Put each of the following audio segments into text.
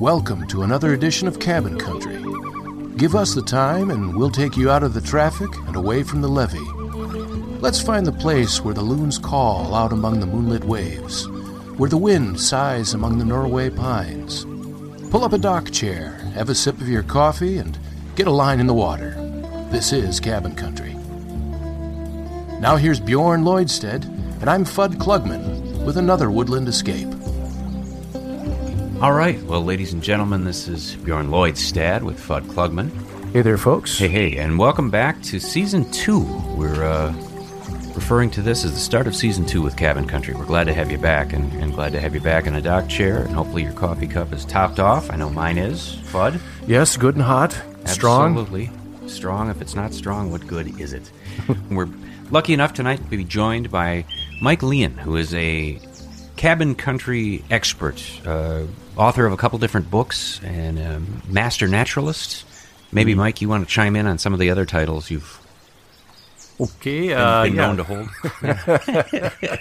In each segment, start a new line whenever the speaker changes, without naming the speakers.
welcome to another edition of Cabin Country. Give us the time and we'll take you out of the traffic and away from the levee. Let's find the place where the loons call out among the moonlit waves, where the wind sighs among the Norway pines. Pull up a dock chair, have a sip of your coffee, and get a line in the water. This is Cabin Country. Now here's Bjorn Lloydstead, and I'm Fudd Klugman with another woodland escape.
All right, well, ladies and gentlemen, this is Bjorn Lloydstad with Fudd Klugman.
Hey there, folks.
Hey, hey, and welcome back to season two. We're uh, referring to this as the start of season two with Cabin Country. We're glad to have you back, and, and glad to have you back in a dock chair, and hopefully your coffee cup is topped off. I know mine is. Fudd?
Yes, good and hot. Strong.
Absolutely. Strong. If it's not strong, what good is it? We're lucky enough tonight to be joined by Mike Leon, who is a cabin country expert, uh, author of a couple different books, and a master naturalist. Maybe, Mike, you want to chime in on some of the other titles you've
Okay,
been,
uh,
been
yeah.
known to hold.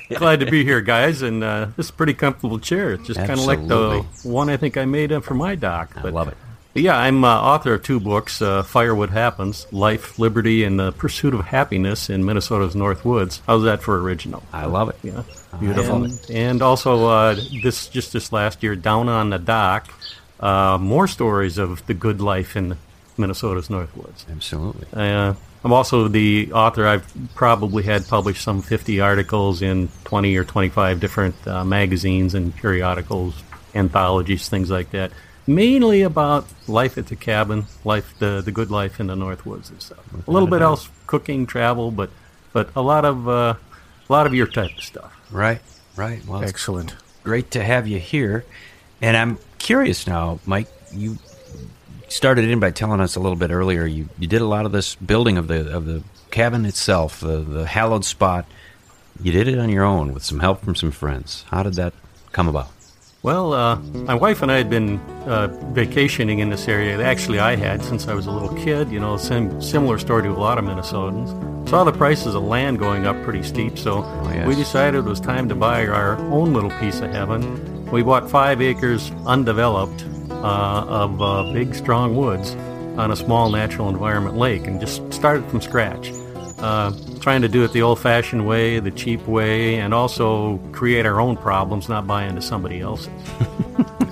glad to be here, guys, and uh, this is a pretty comfortable chair. It's just kind of like the one I think I made uh, for my dock.
I love it.
Yeah, I'm uh, author of two books: uh, "Firewood Happens," "Life, Liberty, and the Pursuit of Happiness in Minnesota's North Woods." How's that for original?
I love it.
Yeah,
Beautiful.
And, also, uh, this just this last year, down on the dock, uh, more stories of the good life in Minnesota's North Woods.
Absolutely.
Uh, I'm also the author. I've probably had published some 50 articles in 20 or 25 different uh, magazines and periodicals, anthologies, things like that. Mainly about life at the cabin, life, the the good life in the North Woods and stuff. A little bit else, cooking, travel, but but a lot of uh, a lot of your type of stuff.
Right, right. Well,
Excellent.
great to have you here. And I'm curious now, Mike, you started in by telling us a little bit earlier you, you did a lot of this building of the of the cabin itself, the, the hallowed spot. You did it on your own with some help from some friends. How did that come about?
Well, uh, my wife and I had been uh, vacationing in this area. Actually, I had since I was a little kid. You know, sim- similar story to a lot of Minnesotans. Saw the prices of land going up pretty steep, so
yes.
we decided it was time to buy our own little piece of heaven. We bought five acres undeveloped uh, of uh, big, strong woods on a small natural environment lake, and just started from scratch. Uh, trying to do it the old-fashioned way, the cheap way, and also create our own problems, not buy into somebody else's.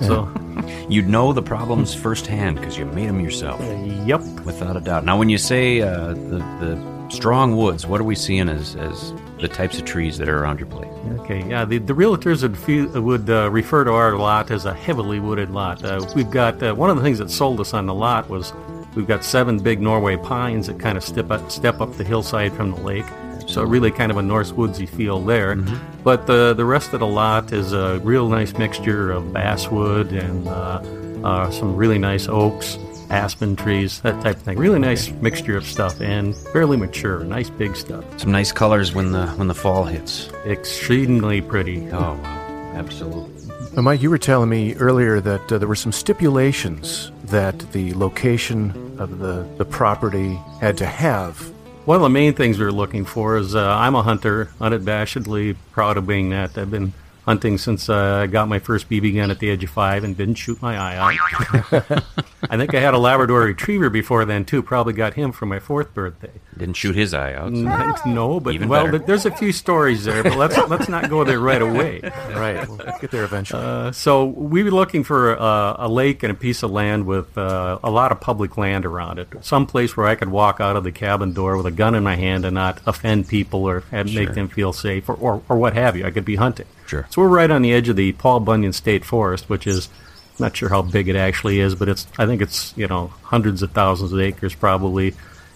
so,
You'd know the problems firsthand because you made them yourself,
yep.
without a doubt. Now, when you say uh, the, the strong woods, what are we seeing as, as the types of trees that are around your place?
Okay, yeah, the, the realtors would, feel, would uh, refer to our lot as a heavily wooded lot. Uh, we've got uh, one of the things that sold us on the lot was we've got seven big Norway pines that kind of step up, step up the hillside from the lake. So really kind of a Norse Woodsy feel there. But the the rest of the lot is a real nice mixture of basswood and uh, uh, some really nice oaks, aspen trees, that type of thing. Really nice mixture of stuff and fairly mature, nice big stuff.
Some nice colors when the when the fall hits.
Extremely pretty.
Oh wow, absolutely.
Now, Mike, you were telling me earlier that uh, there were some stipulations that the location of the, the property had to have.
One of the main things we were looking for is uh, I'm a hunter, unabashedly proud of being that. I've been hunting since uh, I got my first BB gun at the age of five and didn't shoot my eye out. I think I had a Labrador Retriever before then too. Probably got him for my fourth birthday.
Didn't shoot his eye out. so-
no, but
Even
well,
better.
there's a few stories there, but let's let's not go there right away.
Right. We'll get there eventually.
Uh, so we were looking for uh, a lake and a piece of land with uh, a lot of public land around it, some place where I could walk out of the cabin door with a gun in my hand and not offend people or and make
Sure.
them feel safe or, or, or what have you. I could be hunting.
Sure.
So we're right on the edge of the Paul Bunyan State Forest, which is not sure how big it actually is, but it's I think it's you know hundreds of thousands of acres probably.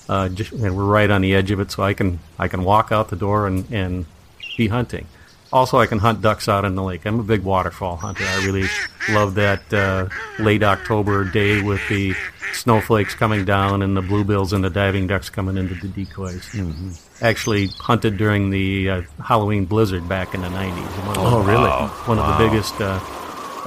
Uh, just, and we're right on the edge of it, so I can I can walk out the door and, and be hunting. Also, I can hunt ducks out in the lake. I'm a big waterfowl hunter. I really love that uh, late October day with the snowflakes coming down and the bluebills and the diving ducks coming into the decoys. Actually, hunted during the uh, Halloween blizzard back in the 90s. One of the-
Oh, really?
One of the biggest uh,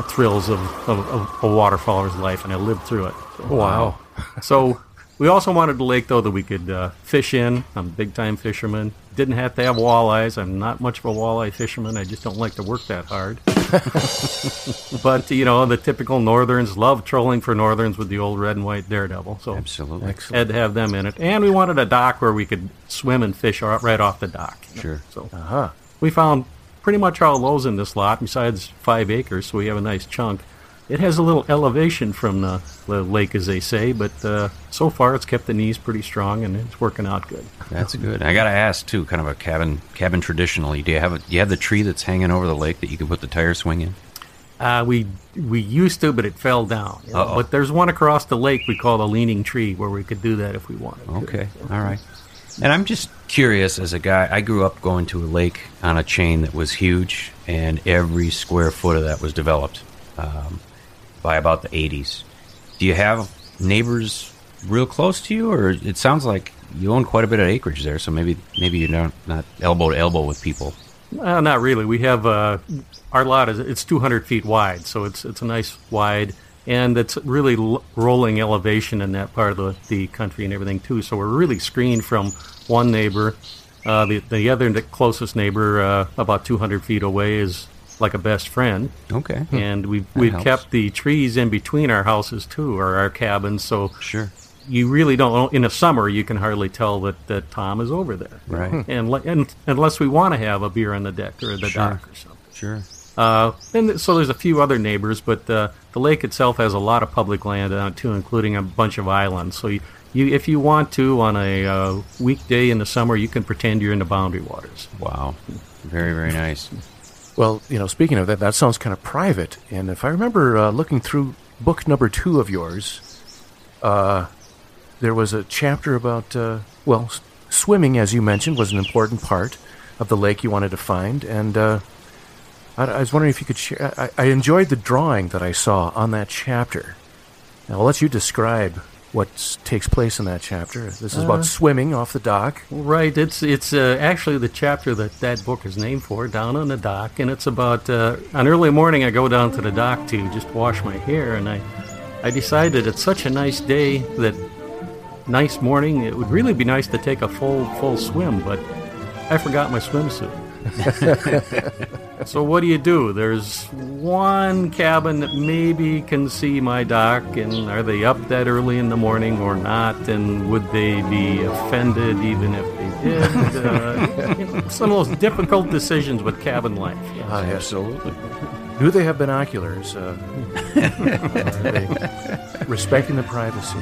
thrills of, of, of a waterfowler's life, and I lived through it.
wow.
So we also wanted a lake though that we could uh, fish in. I'm a big time fisherman. Didn't have to have walleyes. I'm not much of a walleye fisherman. I just don't like to work that hard. but you know, the typical northerns love trolling for northerns with the old red and white daredevil. So
Absolutely.
had to have them in it. And we wanted a dock where we could swim and fish right right off the dock. you know.
Sure.
So
Uh-huh.
we found pretty much all those in this lot, besides five acres, so we have a nice chunk. It has a little elevation from the, the lake, as they say, but uh, so far it's kept the knees pretty strong and it's working out good.
That's good. I gotta ask too, kind of a cabin cabin traditionally. Do you have a, do you have the tree that's hanging over the lake that you can put the tire swing in?
Uh, we we used to, but it fell down. you know.
Uh-oh.
But there's one across the lake we call the Leaning Tree where we could do that if we wanted. to.
Okay, all right. And I'm just curious, as a guy, I grew up going to a lake on a chain that was huge, and every square foot of that was developed um, by about the 80s. Do you have neighbors real close to you, or it sounds like you own quite a bit of acreage there? So maybe maybe you're not not elbow to elbow with people.
Uh, not really. We have uh, our lot is it's 200 feet wide, so it's it's a nice wide, and it's really l- rolling elevation in that part of the, the country and everything too. So we're really screened from one neighbor. Uh, the the other closest neighbor, uh, about 200 feet away, is like a best friend,
Okay,
and we've we've
helps.
kept the trees in between our houses too, or our cabins. So
sure.
you really don't. In the summer, you can hardly tell that, that Tom is over there,
Right.
And, and unless we want to have a beer on the deck or the
Sure.
dock or something.
Sure.
Uh, and th- so there's a few other neighbors, but uh, the lake itself has a lot of public land on it too, including a bunch of islands. So you, you if you want to, on a uh, weekday in the summer, you can pretend you're in the boundary waters.
Wow. Very very nice.
Well, you know, speaking of that, that sounds kind of private. And if I remember uh, looking through book number two of yours, uh, there was a chapter about, uh, well, s- swimming, as you mentioned, was an important part of the lake you wanted to find. And uh, I, I was wondering if you could share. I, I enjoyed the drawing that I saw on that chapter. Now, I'll let you describe what takes place in that chapter. This is about swimming off the dock.
Right. It's it's uh, actually the chapter that that book is named for, down on the dock, and it's about uh, an early morning. I go down to the dock to just wash my hair, and I I decided it's such a nice day that nice morning. It would really be nice to take a full full swim, but I forgot my swimsuit. so what do you do? There's one cabin that maybe can see my dock, and are they up that early in the morning or not? And would they be offended even if they did? Uh, you know, some of those difficult decisions with cabin life.
Ah, absolutely. Do they have binoculars? Uh, are they respecting the privacy?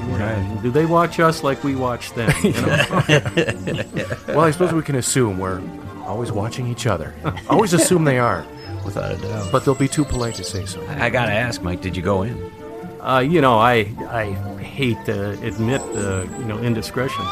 Do they watch us like we watch them? You know?
Well, I suppose we can assume we're always watching each other. Always assume they are,
Without a doubt.
but they'll be too polite to say so.
I gotta ask, Mike, did you go in?
Uh, you know, I I hate to admit uh, you know indiscretions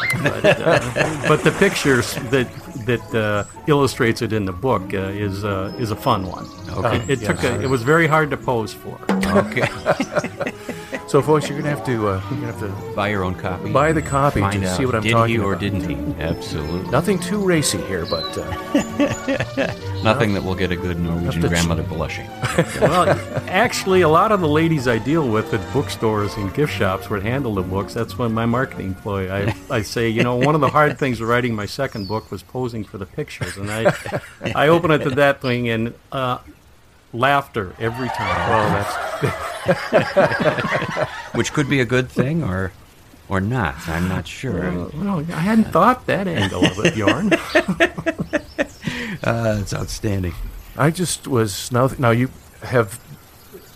like that, but, uh, but the pictures that that uh, illustrates it in the book uh, is uh, is a fun one.
Okay.
It, it took a, it was very hard to pose for.
Okay.
So, folks, you're gonna have to uh, you're gonna have to
Buy your own copy.
buy the copy
Find
to
out,
see what I'm
did
talking
he or
about.
didn't he? Absolutely.
Nothing too racy here, but uh,
Nothing that will get a good Norwegian grandmother blushing.
Well, actually, a lot of the ladies I deal with at bookstores and gift shops would handle the books. That's when my marketing ploy. I, I say, you know, one of the hard things of writing my second book was posing for the pictures, and I I open it to that thing and uh, laughter every time.
well, that's
Which could be a good thing, or or not. I'm not sure.
Uh, well, I hadn't thought that angle of it, Bjorn.
Uh, it's outstanding.
I just was now. Now you have.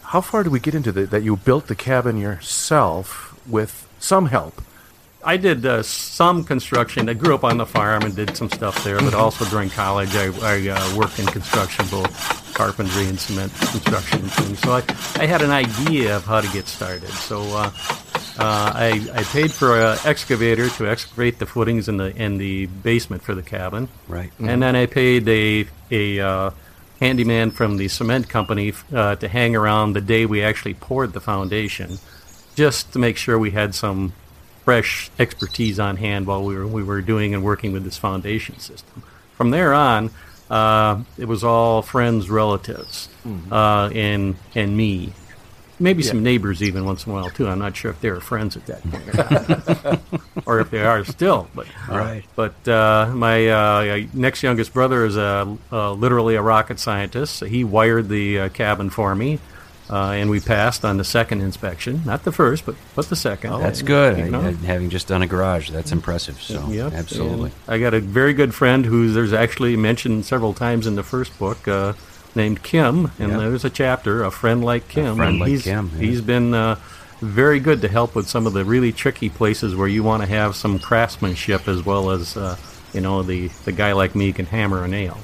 How far do we get into the, that? You built the cabin yourself with some help.
I did uh, some construction. I grew up on the farm and did some stuff there, but also during college, I, I uh, worked in construction, both carpentry and cement construction and things. So I, I had an idea of how to get started. So uh, uh, I, I paid for an excavator to excavate the footings in the in the basement for the cabin.
Right.
And then I paid a a uh, handyman from the cement company uh, to hang around the day we actually poured the foundation, just to make sure we had some fresh expertise on hand while we were we were doing and working with this foundation system. From there on, uh, it was all friends, relatives, uh, and and me. Maybe some neighbors even once in a while too. I'm not sure if they were friends at that point, or if they are still. But
Right.
But uh, my uh, next youngest brother is a, uh, literally a rocket scientist. He wired the uh, cabin for me, uh, and we passed on the second inspection. Not the first, but but the second.
That's good.
You know?
I- I- having just done a garage, that's impressive. So,
Yep,
absolutely.
I got a very good friend who there's actually mentioned several times in the first book, uh, named Kim, and
Yep.
there's a chapter, a friend like Kim.
friend
and
like
he's,
Kim, yeah.
He's been uh, very good to help with some of the really tricky places where you want to have some craftsmanship as well as, uh, you know, the the guy like me can hammer a nail.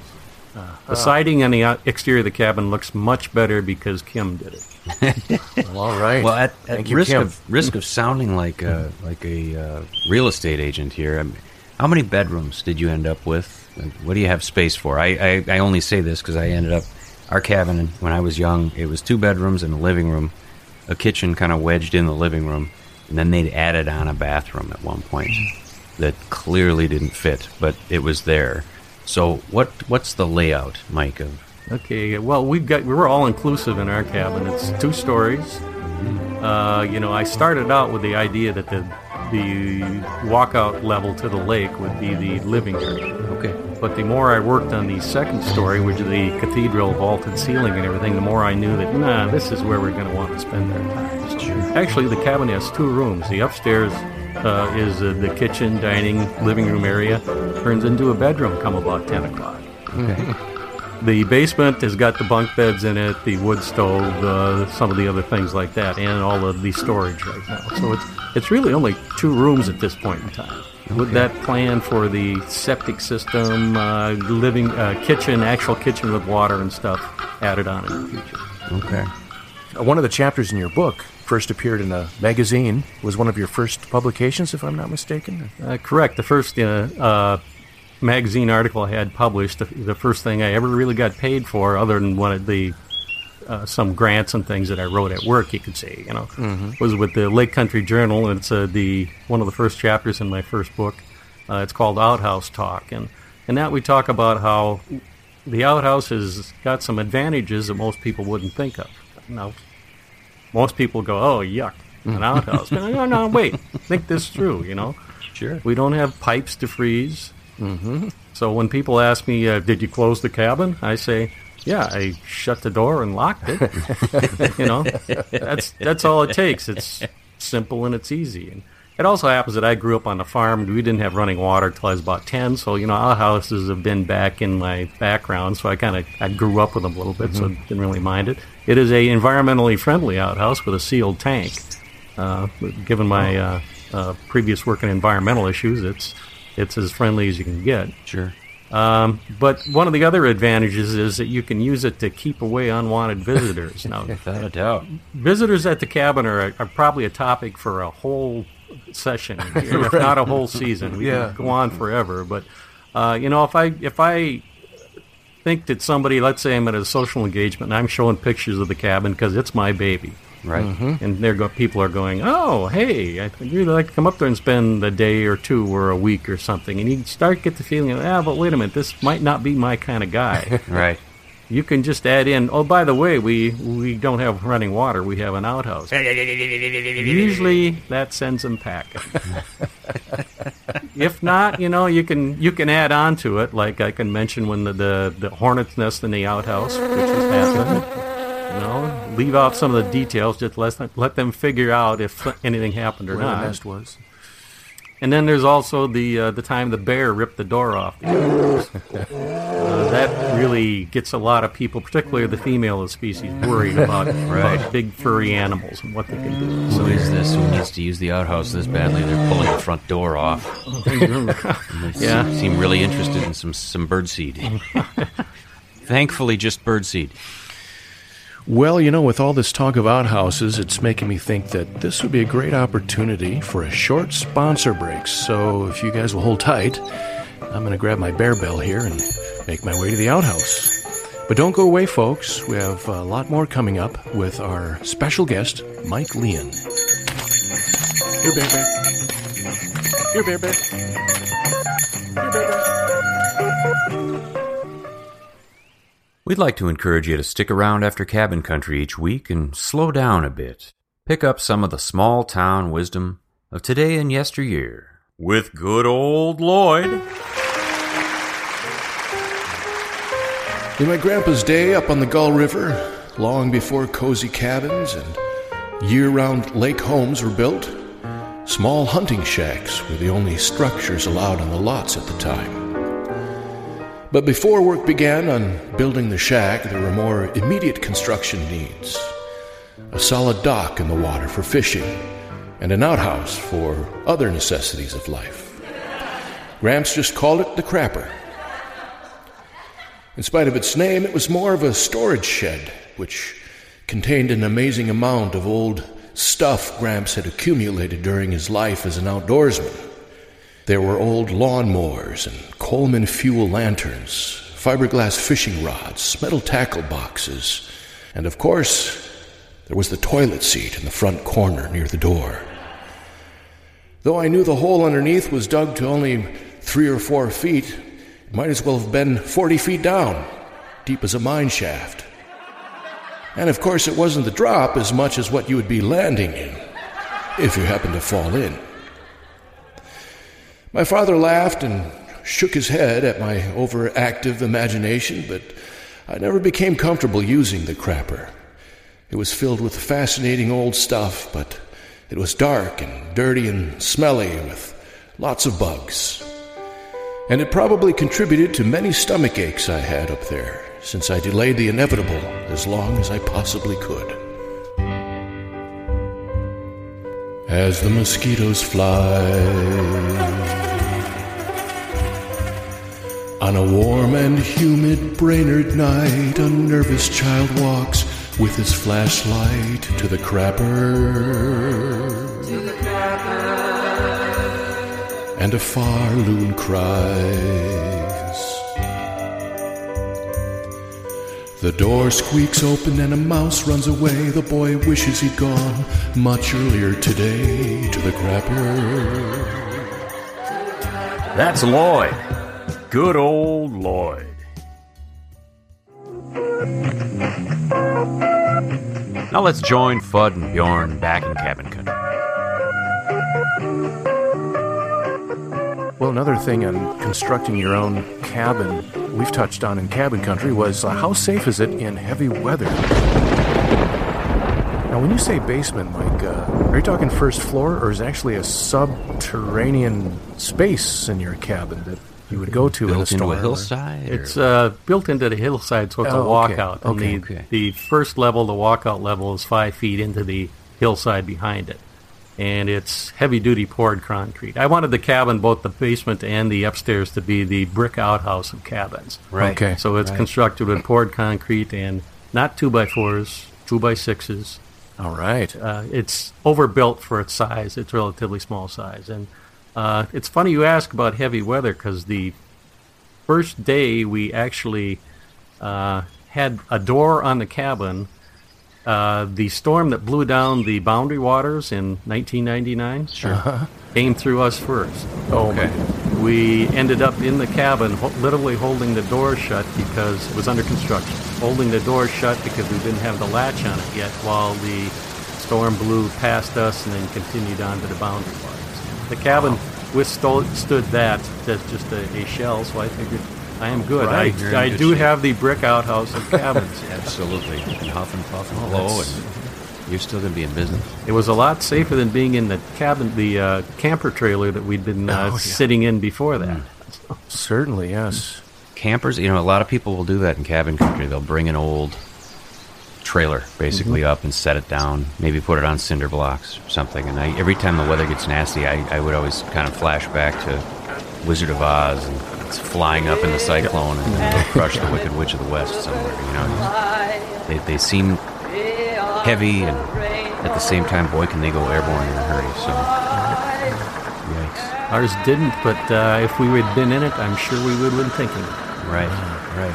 Uh, the siding on the exterior of the cabin looks much better because Kim did it.
Well, all right.
Well, at, at
Thank you,
risk
Kim.
of risk of sounding like a, like a uh, real estate agent here, I mean, how many bedrooms did you end up with? And What do you have space for? I, I, I only say this because I ended up our cabin when I was young. It was two bedrooms and a living room, a kitchen kind of wedged in the living room, and then they'd added on a bathroom at one point that clearly didn't fit, but it was there. So what what's the layout, Mike? Of
Okay, well, we've got we were all inclusive in our cabin. It's two stories. Uh, you know, I started out with the idea that the the walkout level to the lake would be the living area.
okay,
But the more I worked on the second story, which is the cathedral vaulted ceiling and everything, the more I knew that nah, this is where we're going to want to spend our time. So Actually, the cabin has two rooms. The upstairs uh, is uh, the kitchen, dining, living room area. Turns into a bedroom come about ten o'clock. Okay. The basement has got the bunk beds in it, the wood stove, uh, some of the other things like that, and all of the storage right now. So it's it's really only two rooms at this point in time. With that plan for the septic system, uh, living uh, kitchen, actual kitchen with water and stuff added on in the future.
okay.
Uh, One of the chapters in your book first appeared in a magazine. Was one of your first publications, if I'm not mistaken.
Uh, correct. The first uh, uh, magazine article I had published, the, the first thing I ever really got paid for, other than one of the uh, some grants and things that I wrote at work, you could say, you know, was with the Lake Country Journal, and it's uh, the one of the first chapters in my first book. Uh, it's called Outhouse Talk, and and that we talk about how the outhouse has got some advantages that most people wouldn't think of. Now, most people go, "Oh, yuck, an outhouse." But no, no, wait, think this through. You know,
Sure.
we don't have pipes to freeze. Mm-hmm. So when people ask me, uh, "Did you close the cabin?" I say, "Yeah, I shut the door and locked it." you know, that's that's all it takes. It's simple and it's easy. And it also happens that I grew up on a farm. We didn't have running water till I was about ten. So you know, outhouses have been back in my background. So I kind of I grew up with them a little bit, so didn't really mind it. It is a environmentally friendly outhouse with a sealed tank. Uh, given my uh, uh, previous work in environmental issues, it's it's as friendly as you can get.
Sure.
Um, but one of the other advantages is that you can use it to keep away unwanted visitors. Now,
Without a doubt.
visitors at the cabin are, are probably a topic for a whole session, if not a whole season. We
Yeah.
can go on forever. But uh, you know, if I if I think that somebody, let's say I'm at a social engagement and I'm showing pictures of the cabin because it's my baby,
Right.
and there go people are going, oh, hey, I'd really like to come up there and spend a day or two or a week or something, and you start get the feeling, of, ah, but wait a minute, this might not be my kind of guy.
Right.
You can just add in, oh, by the way, we we don't have running water, we have an outhouse. Usually that sends them packing. if not, you know, you can you can add on to it, like I can mention when the the, the hornet's nest in the outhouse, which has happened. You know, leave out some of the details, just let them, let them figure out if anything happened or
Where the
not.
nest was.
And then there's also the uh, the time the bear ripped the door off. The uh, that really gets a lot of people, particularly the female of the species, worried about, about big furry animals and what they can do.
Who is this who needs to use the outhouse this badly? They're pulling the front door off. They
Yeah.
se- seem really interested in some some birdseed. Thankfully, just birdseed.
Well, you know, with all this talk of outhouses, it's making me think that this would be a great opportunity for a short sponsor break. So if you guys will hold tight, I'm going to grab my bear bell here and make my way to the outhouse. But don't go away, folks. We have a lot more coming up with our special guest, Mike Leon. Here, Bear Bear. Here, Bear Bear. Here, Bear Bear.
We'd like to encourage you to stick around after Cabin Country each week and slow down a bit. Pick up some of the small town wisdom of today and yesteryear with good old Lloyd.
In my grandpa's day up on the Gull River, long before cozy cabins and year round lake homes were built, small hunting shacks were the only structures allowed on the lots at the time. But before work began on building the shack, there were more immediate construction needs a solid dock in the water for fishing, and an outhouse for other necessities of life. Gramps just called it the crapper. In spite of its name, it was more of a storage shed, which contained an amazing amount of old stuff Gramps had accumulated during his life as an outdoorsman. There were old lawnmowers and Coleman fuel lanterns, fiberglass fishing rods, metal tackle boxes, and of course, there was the toilet seat in the front corner near the door. Though I knew the hole underneath was dug to only three or four feet, it might as well have been 40 feet down, deep as a mine shaft. And of course, it wasn't the drop as much as what you would be landing in, if you happened to fall in. My father laughed and shook his head at my overactive imagination, but I never became comfortable using the crapper. It was filled with fascinating old stuff, but it was dark and dirty and smelly with lots of bugs. And it probably contributed to many stomach aches I had up there, since I delayed the inevitable as long as I possibly could. As the mosquitoes fly on a warm and humid Brainerd night, a nervous child walks with his flashlight to the crapper. And a far loon cries. The door squeaks open and a mouse runs away. The boy wishes he'd gone much earlier today to the crapper.
That's Lloyd. Good old Lloyd. Now let's join Fudd and Bjorn back in cabin country.
Well, another thing on constructing your own cabin we've touched on in cabin country was uh, how safe is it in heavy weather? Now, when you say basement, Mike, uh, are you talking first floor, or is actually a subterranean space in your cabin that you would go to in a
Built into a hillside? or-
It's uh, built into the hillside, so it's a
Oh, okay.
walkout. And
Okay,
the,
okay.
the first level, the walkout level, is five feet into the hillside behind it. And it's heavy duty poured concrete. I wanted the cabin, both the basement and the upstairs, to be the brick outhouse of cabins.
Right.
Okay.
So it's constructed with poured concrete and not two by fours, two by sixes.
All right.
Uh, it's overbuilt for its size. It's relatively small size, and uh, it's funny you ask about heavy weather because the first day we actually uh, had a door on the cabin. Uh, the storm that blew down the Boundary Waters in 1999 sure. came through us first.
Oh, my.
We ended up in the cabin, ho- literally holding the door shut because it was under construction. Holding the door shut because we didn't have the latch on it yet while the storm blew past us and then continued on to the boundary waters. The cabin withstood that. That's just a, a shell, so I figured I am good.
Right,
I, I do
shape.
have the brick outhouse of cabins.
Absolutely. And huff and puff and blow. And You're still going to be in business.
It was a lot safer than being in the cabin, the uh, camper trailer that we'd been uh,
Oh, yeah.
sitting in before that.
Certainly, yes.
Campers, you know, a lot of people will do that in cabin country. They'll bring an old trailer basically up and set it down, maybe put it on cinder blocks or something. And I, every time the weather gets nasty, I, I would always kind of flash back to Wizard of Oz and it's flying up in the cyclone and then they'll crush the Wicked Witch of the West somewhere. You know, they, they seem heavy and at the same time, boy, can they go airborne in a hurry. So, yikes.
Ours didn't, but uh, if we had been in it, I'm sure we would have been thinking.
Right, right.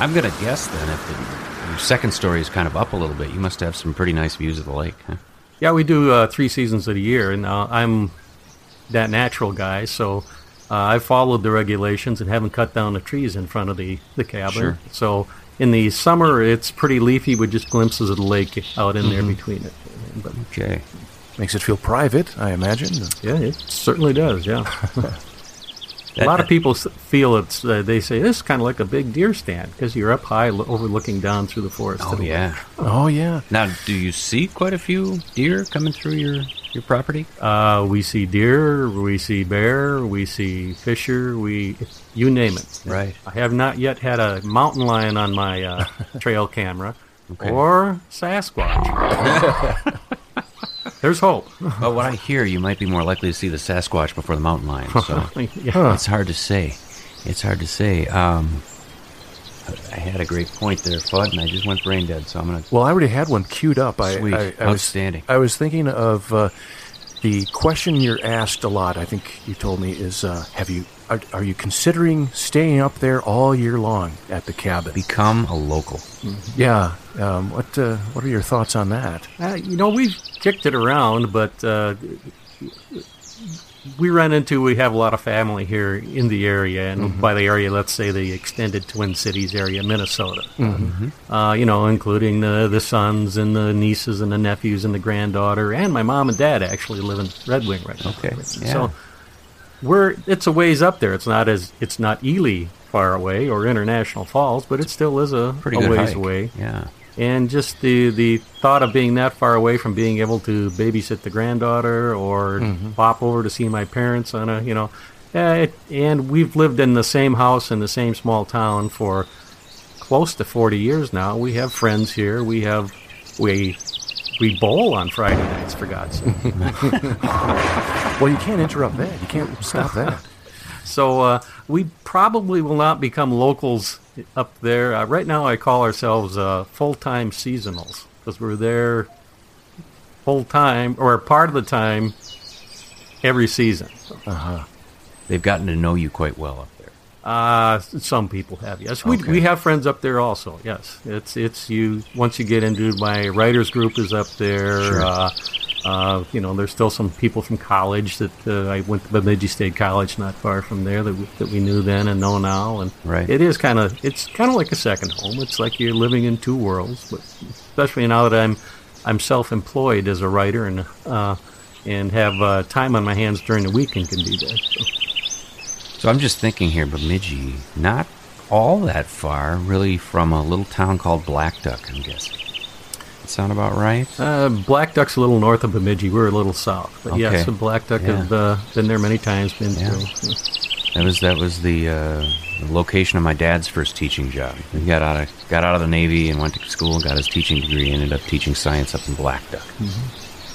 I'm gonna guess then if the, your second story is kind of up a little bit, you must have some pretty nice views of the lake. Huh?
Yeah, we do uh, three seasons of the year, and uh, I'm that natural guy, so uh, I followed the regulations and haven't cut down the trees in front of the, the cabin.
Sure.
So in the summer, it's pretty leafy with just glimpses of the lake out in there
Mm-hmm.
between it. But
Okay.
Makes it feel private, I imagine.
yeah, it certainly does. Yeah, a lot of people feel it's. Uh, they say this is kind of like a big deer stand because you're up high, lo- overlooking down through the forest.
Oh yeah.
Oh, yeah.
Now, do you see quite a few deer coming through your your property?
Uh, we see deer, we see bear, we see fisher, we you name it.
Right.
I have not yet had a mountain lion on my uh, trail camera
Okay.
or Sasquatch. There's hope.
but what I hear, you might be more likely to see the Sasquatch before the mountain lion. So
yeah.
it's hard to say. It's hard to say. Um, I had a great point there, Fudd, and I just went brain dead. So I'm gonna.
Well, I already had one queued up. I,
Sweet.
I, I was,
Outstanding.
I was thinking of uh, the question you're asked a lot. I think you told me is, uh, have you are, are you considering staying up there all year long at the cabin?
Become a local.
yeah. Um, what uh, What are your thoughts on that?
Uh, you know, we've kicked it around, but uh, we run into we have a lot of family here in the area, and by the area, let's say the extended Twin Cities area, Minnesota. Uh, you know, including the the sons and the nieces and the nephews and the granddaughter, and my mom and dad actually live in Red Wing right now.
Okay, yeah.
So we're it's a ways up there. It's not as it's not Ely far away or International Falls, but it still is a,
Pretty
a ways
hike.
away
Yeah.
And just the the thought of being that far away from being able to babysit the granddaughter or pop over to see my parents on a you know eh, it, and we've lived in the same house in the same small town for close to 40 years now we have friends here we have we we bowl on friday nights for god's sake
Well, you can't interrupt that. You can't stop that.
So uh, we probably will not become locals up there. Uh, right now, I call ourselves uh, full-time seasonals because we're there full-time or part of the time every season. Uh huh.
They've gotten to know you quite well up there.
Uh, some people have, yes. We,
Okay.
we have friends up there also, yes. It's it's you once you get into my writers group is up there.
Sure.
Uh, you know, there's still some people from college that uh, I went to Bemidji State College, not far from there, that we, that we knew then and know now. And
Right.
it is kind of it's kind of like a second home. It's like you're living in two worlds, but especially now that I'm I'm self-employed as a writer and uh, and have uh, time on my hands during the week and can do that. So.
So I'm just thinking here, Bemidji, not all that far, really, from a little town called Black Duck. I'm guessing. That sound about right?
Uh, Black Duck's a little north of Bemidji. We're a little south. But yes,
Okay.
the Black Duck
Yeah.
have uh, been there many times. Been
Yeah.
through.
That was that was the, uh, the location of my dad's first teaching job. He got out of got out of the Navy and went to school, got his teaching degree, ended up teaching science up in Black Duck.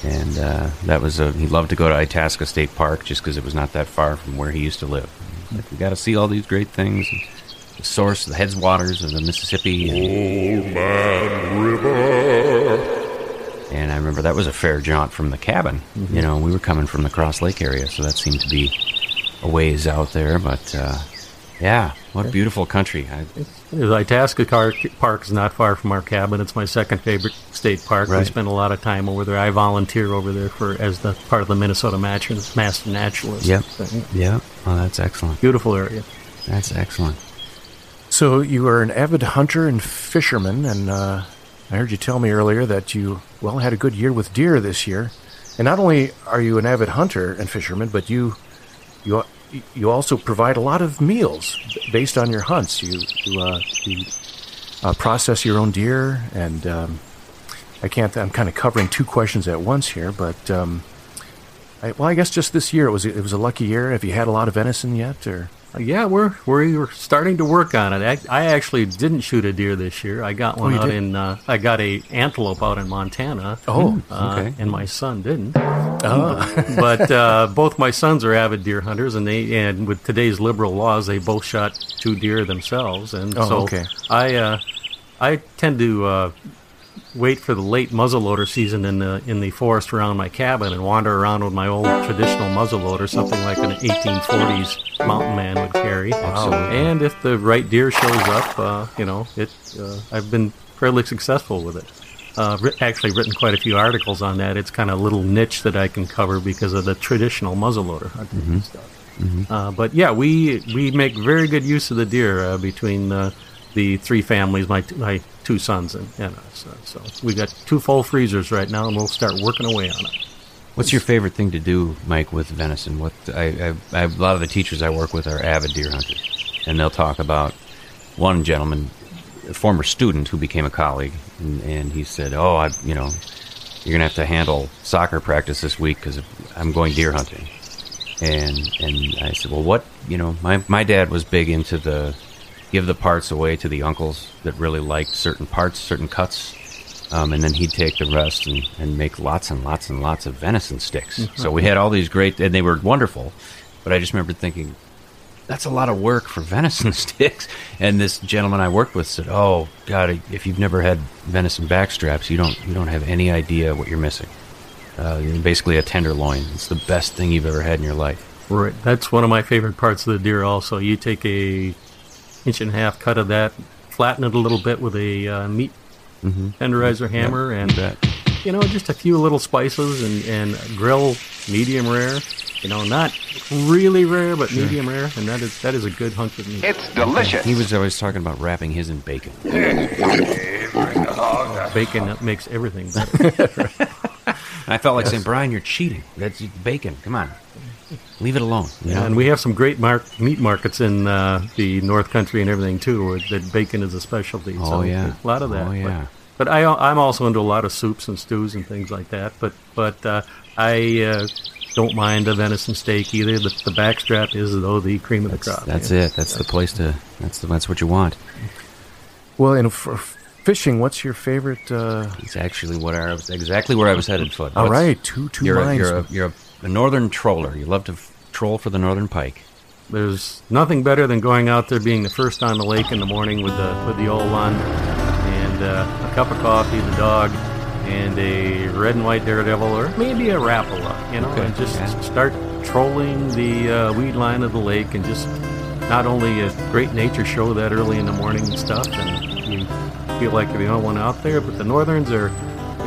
And uh, that was a, he loved to go to Itasca State Park just because it was not that far from where he used to live. Like, we got to see all these great things. And source, the headwaters of the Mississippi. And, and I remember that was a fair jaunt from the cabin. You know, we were coming from the Cross Lake area, so that seemed to be a ways out there. But uh, yeah, what a beautiful country. I,
The Itasca Car- Park is not far from our cabin. It's my second favorite state park. We spend a lot of time over there. I volunteer over there for as the part of the Minnesota Master, Master Naturalist.
Yep.
thing.
yeah, oh, that's excellent.
Beautiful area.
That's excellent.
So you are an avid hunter and fisherman, and uh, I heard you tell me earlier that you well had a good year with deer this year. And not only are you an avid hunter and fisherman, but you you you also provide a lot of meals based on your hunts. You you, uh, you uh, process your own deer, and um, I can't. I'm kind of covering two questions at once here, but um, I, well, I guess just this year it was it was a lucky year. Have you had a lot of venison yet, or?
Yeah, we're we're starting to work on it. I, I actually didn't shoot a deer this year. I got one
Oh,
out
did?
in. Uh, I got a antelope out in Montana.
Oh,
uh,
okay.
And my son didn't. Oh. but uh, both my sons are avid deer hunters, and they and with today's liberal laws, they both shot two deer themselves. And
Oh,
so
okay.
I uh, I tend to uh, wait for the late muzzleloader season in the in the forest around my cabin and wander around with my old traditional muzzleloader, something like an 1840s mountain man would carry. And if the right deer shows up, uh, you know, it uh, I've been fairly successful with it. Uh, writ- actually, written quite a few articles on that. It's kind of a little niche that I can cover because of the traditional muzzleloader hunting and stuff. Uh, but yeah, we we make very good use of the deer uh, between uh, the three families, my my two sons and, and us. So we've got two full freezers right now, and we'll start working away on it.
What's your favorite thing to do, Mike, with venison? What I, I, I a lot of the teachers I work with are avid deer hunters, and they'll talk about one gentleman, a former student who became a colleague, and, and he said, "Oh, I, you know, you're gonna have to handle soccer practice this week because I'm going deer hunting." And and I said, "Well, what? You know, my my dad was big into the give the parts away to the uncles that really liked certain parts, certain cuts." Um, and then he'd take the rest and, and make lots and lots and lots of venison sticks. So we had all these great, and they were wonderful. But I just remember thinking, that's a lot of work for venison sticks. And this gentleman I worked with said, "Oh God, if you've never had venison backstraps, you don't you don't have any idea what you're missing. Uh, you're basically a tenderloin. It's the best thing you've ever had in your life."
Right, that's one of my favorite parts of the deer. Also, you take a inch and a half cut of that, flatten it a little bit with a uh, meat tenderizer hammer, and
bet.
you know just a few little spices and and grill medium rare. You know, not really rare, but medium rare, and that is that is a good hunk of meat.
It's delicious.
He was always talking about wrapping his in bacon.
Bacon makes everything better.
I felt like saying, "Brian, you're cheating. That's bacon. Come on, leave it alone." You know?
And we have some great mar- meat markets in uh, the North Country and everything too, where that bacon is a specialty.
Oh,
so
yeah.
a lot of that.
Oh, yeah.
But, but I, I'm also into a lot of soups and stews and things like that. But but uh, I uh, don't mind a venison steak either. The, the backstrap is though the cream of the crop.
That's
yeah.
it. That's the place to. That's the, that's what you want.
Well, and for fishing, what's your favorite? Uh,
It's actually what I was exactly where I was headed. Fudd.
all
What's-
right, two two
You're a,
lines.
you're a, you're a, a northern troller. You love to f- troll for the northern pike.
There's nothing better than going out there, being the first on the lake in the morning with the with the old one, and uh, a cup of coffee, the dog, and a red and white daredevil, or maybe a rapala, you know,
Okay,
and just
yeah.
start trolling the uh, weed line of the lake, and just not only a great nature show that early in the morning and stuff, and you feel like you're the only one out there, but the northerns are.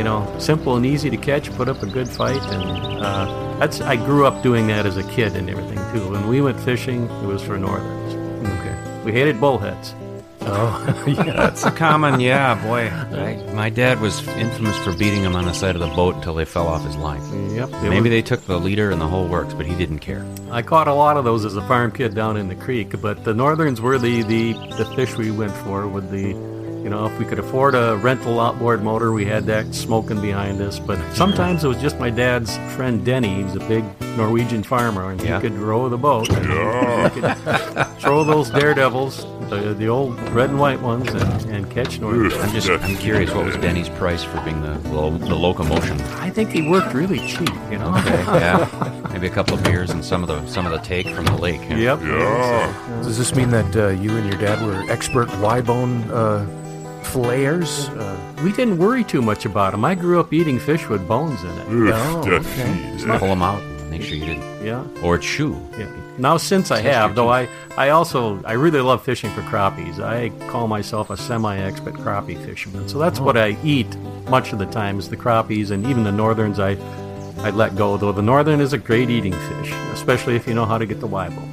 You know, simple and easy to catch, put up a good fight, and uh, that's. I grew up doing that as a kid and everything too. When we went fishing, it was for northerns.
okay.
We hated bullheads.
Oh, yeah.
That's a common, yeah, boy. I, my dad was infamous for beating them on the side of the boat until they fell off his line.
Yep.
Maybe they took the leader and the whole works, but he didn't care.
I caught a lot of those as a farm kid down in the creek, but the northerns were the the, the fish we went for. With the, you know, if we could afford a rental outboard motor, we had that smoking behind us. But sometimes it was just my dad's friend Denny. He's a big Norwegian farmer, and
Yeah.
he could row the boat. And he could throw those daredevils, the, the old red and white ones, and, and catch northerns.
I'm just, I'm curious, what was Denny's price for being the lo- the locomotion?
I think he worked really cheap. You know.
Okay, yeah, maybe a couple of beers and some of the some of the take from the lake. yeah.
Yep.
Does this mean that uh, you and your dad were expert Y-bone uh, flayers? Uh,
We didn't worry too much about them. I grew up eating fish with bones in it.
oh, okay.
Just pull them out and make sure you didn't,
Yeah.
or chew.
Yeah. Now, since I have, though, I, I also I really love fishing for crappies. I call myself a semi-expert crappie fisherman. So that's what I eat much of the time is the crappies, and even the northerns I I let go. Though the northern is a great eating fish, especially if you know how to get the wibble.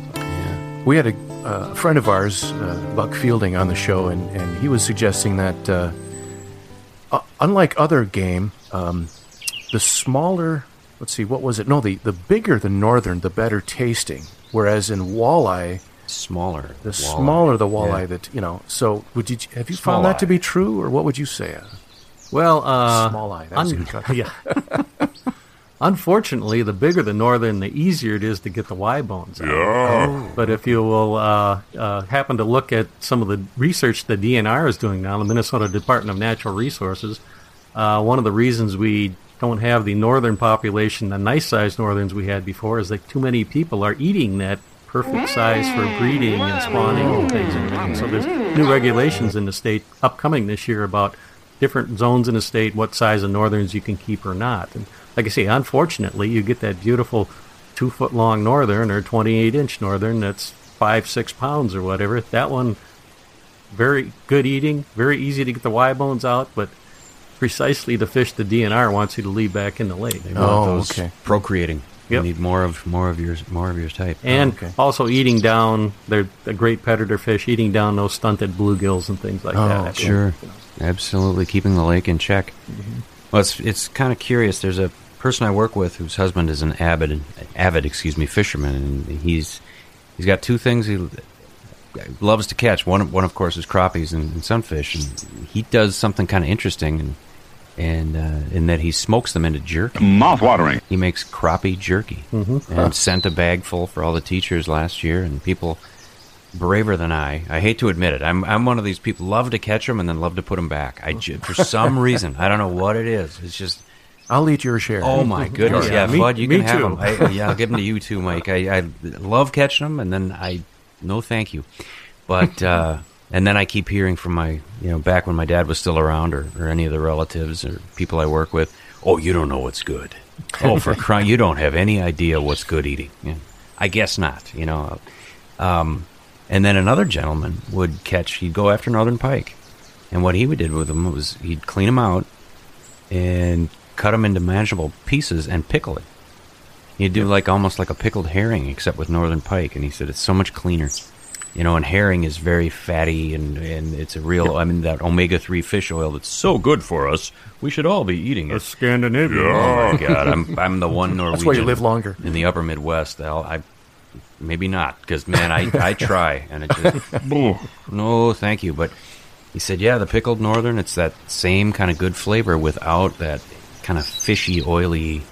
We had a uh, friend of ours, uh, Buck Fielding, on the show, and, and he was suggesting that, uh, uh, unlike other game, um, the smaller, let's see, what was it? No, the, the bigger the northern, the better tasting. Whereas in walleye,
Smaller.
the
walleye.
smaller the walleye,
Yeah.
that you know. So, would you have you
Small
found that to be true, or what would you say?
Well, uh,
Small eye, that was a good cut.
yeah. Unfortunately, the bigger the northern, the easier it is to get the Y bones out.
Yeah.
But if you will uh, uh, happen to look at some of the research the DNR is doing now, the Minnesota Department of Natural Resources, uh, one of the reasons we don't have the northern population, the nice sized northerns we had before, is that too many people are eating that perfect size for breeding and spawning and things. And so there's new regulations in the state upcoming this year about different zones in the state, what size of northerns you can keep or not. And like I say, unfortunately, you get that beautiful two foot long northern or 28 inch northern that's five, six pounds or whatever. That one, very good eating, very easy to get the Y bones out, but precisely the fish the DNR wants you to leave back in the lake.
They want
Oh,
those
okay.
procreating.
Yep.
You need more of more of yours more of your type.
And
okay.
also eating down, they're a great predator fish, eating down those stunted bluegills and things like
Oh,
that.
Sure, absolutely keeping the lake in check.
Mm-hmm.
Well, it's it's kind of curious. There's a person I work with whose husband is an avid avid excuse me fisherman, and he's he's got two things he loves to catch. One one of course is crappies and, and sunfish, and he does something kind of interesting, and and uh, in that he smokes them into jerky.
Mouth-watering.
He makes crappie jerky and sent a bag full for all the teachers last year, and people braver than I. I hate to admit it. I'm I'm one of these people love to catch them and then love to put them back. I for some reason I don't know what it is. It's just
I'll eat your share.
oh my goodness.
Yeah,
Yeah,
me-
Bud, you can have
too.
them. I, yeah, I'll give them to you too, Mike. I, I love catching them, and then I no thank you, but. uh And then I keep hearing from my, you know, back when my dad was still around, or, or any of the relatives or people I work with. Oh, you don't know what's good. Oh, for crying, you don't have any idea what's good eating. Yeah. I guess not. You know, um, and then another gentleman would catch. He'd go after northern pike, and what he would did with them was he'd clean them out and cut them into manageable pieces and pickle it. He'd do like almost like a pickled herring, except with northern pike. And he said it's so much cleaner. You know, and herring is very fatty, and, and it's a real. I mean, that omega three fish oil that's so good for us. We should all be eating
A
it.
Scandinavian.
Oh my god, I'm I'm the one Norwegian.
That's why you live longer.
in the upper Midwest. I'll, I maybe not because man, I I try and it just no, thank you. But he said, yeah, the pickled northern, it's that same kind of good flavor without that kind of fishy, oily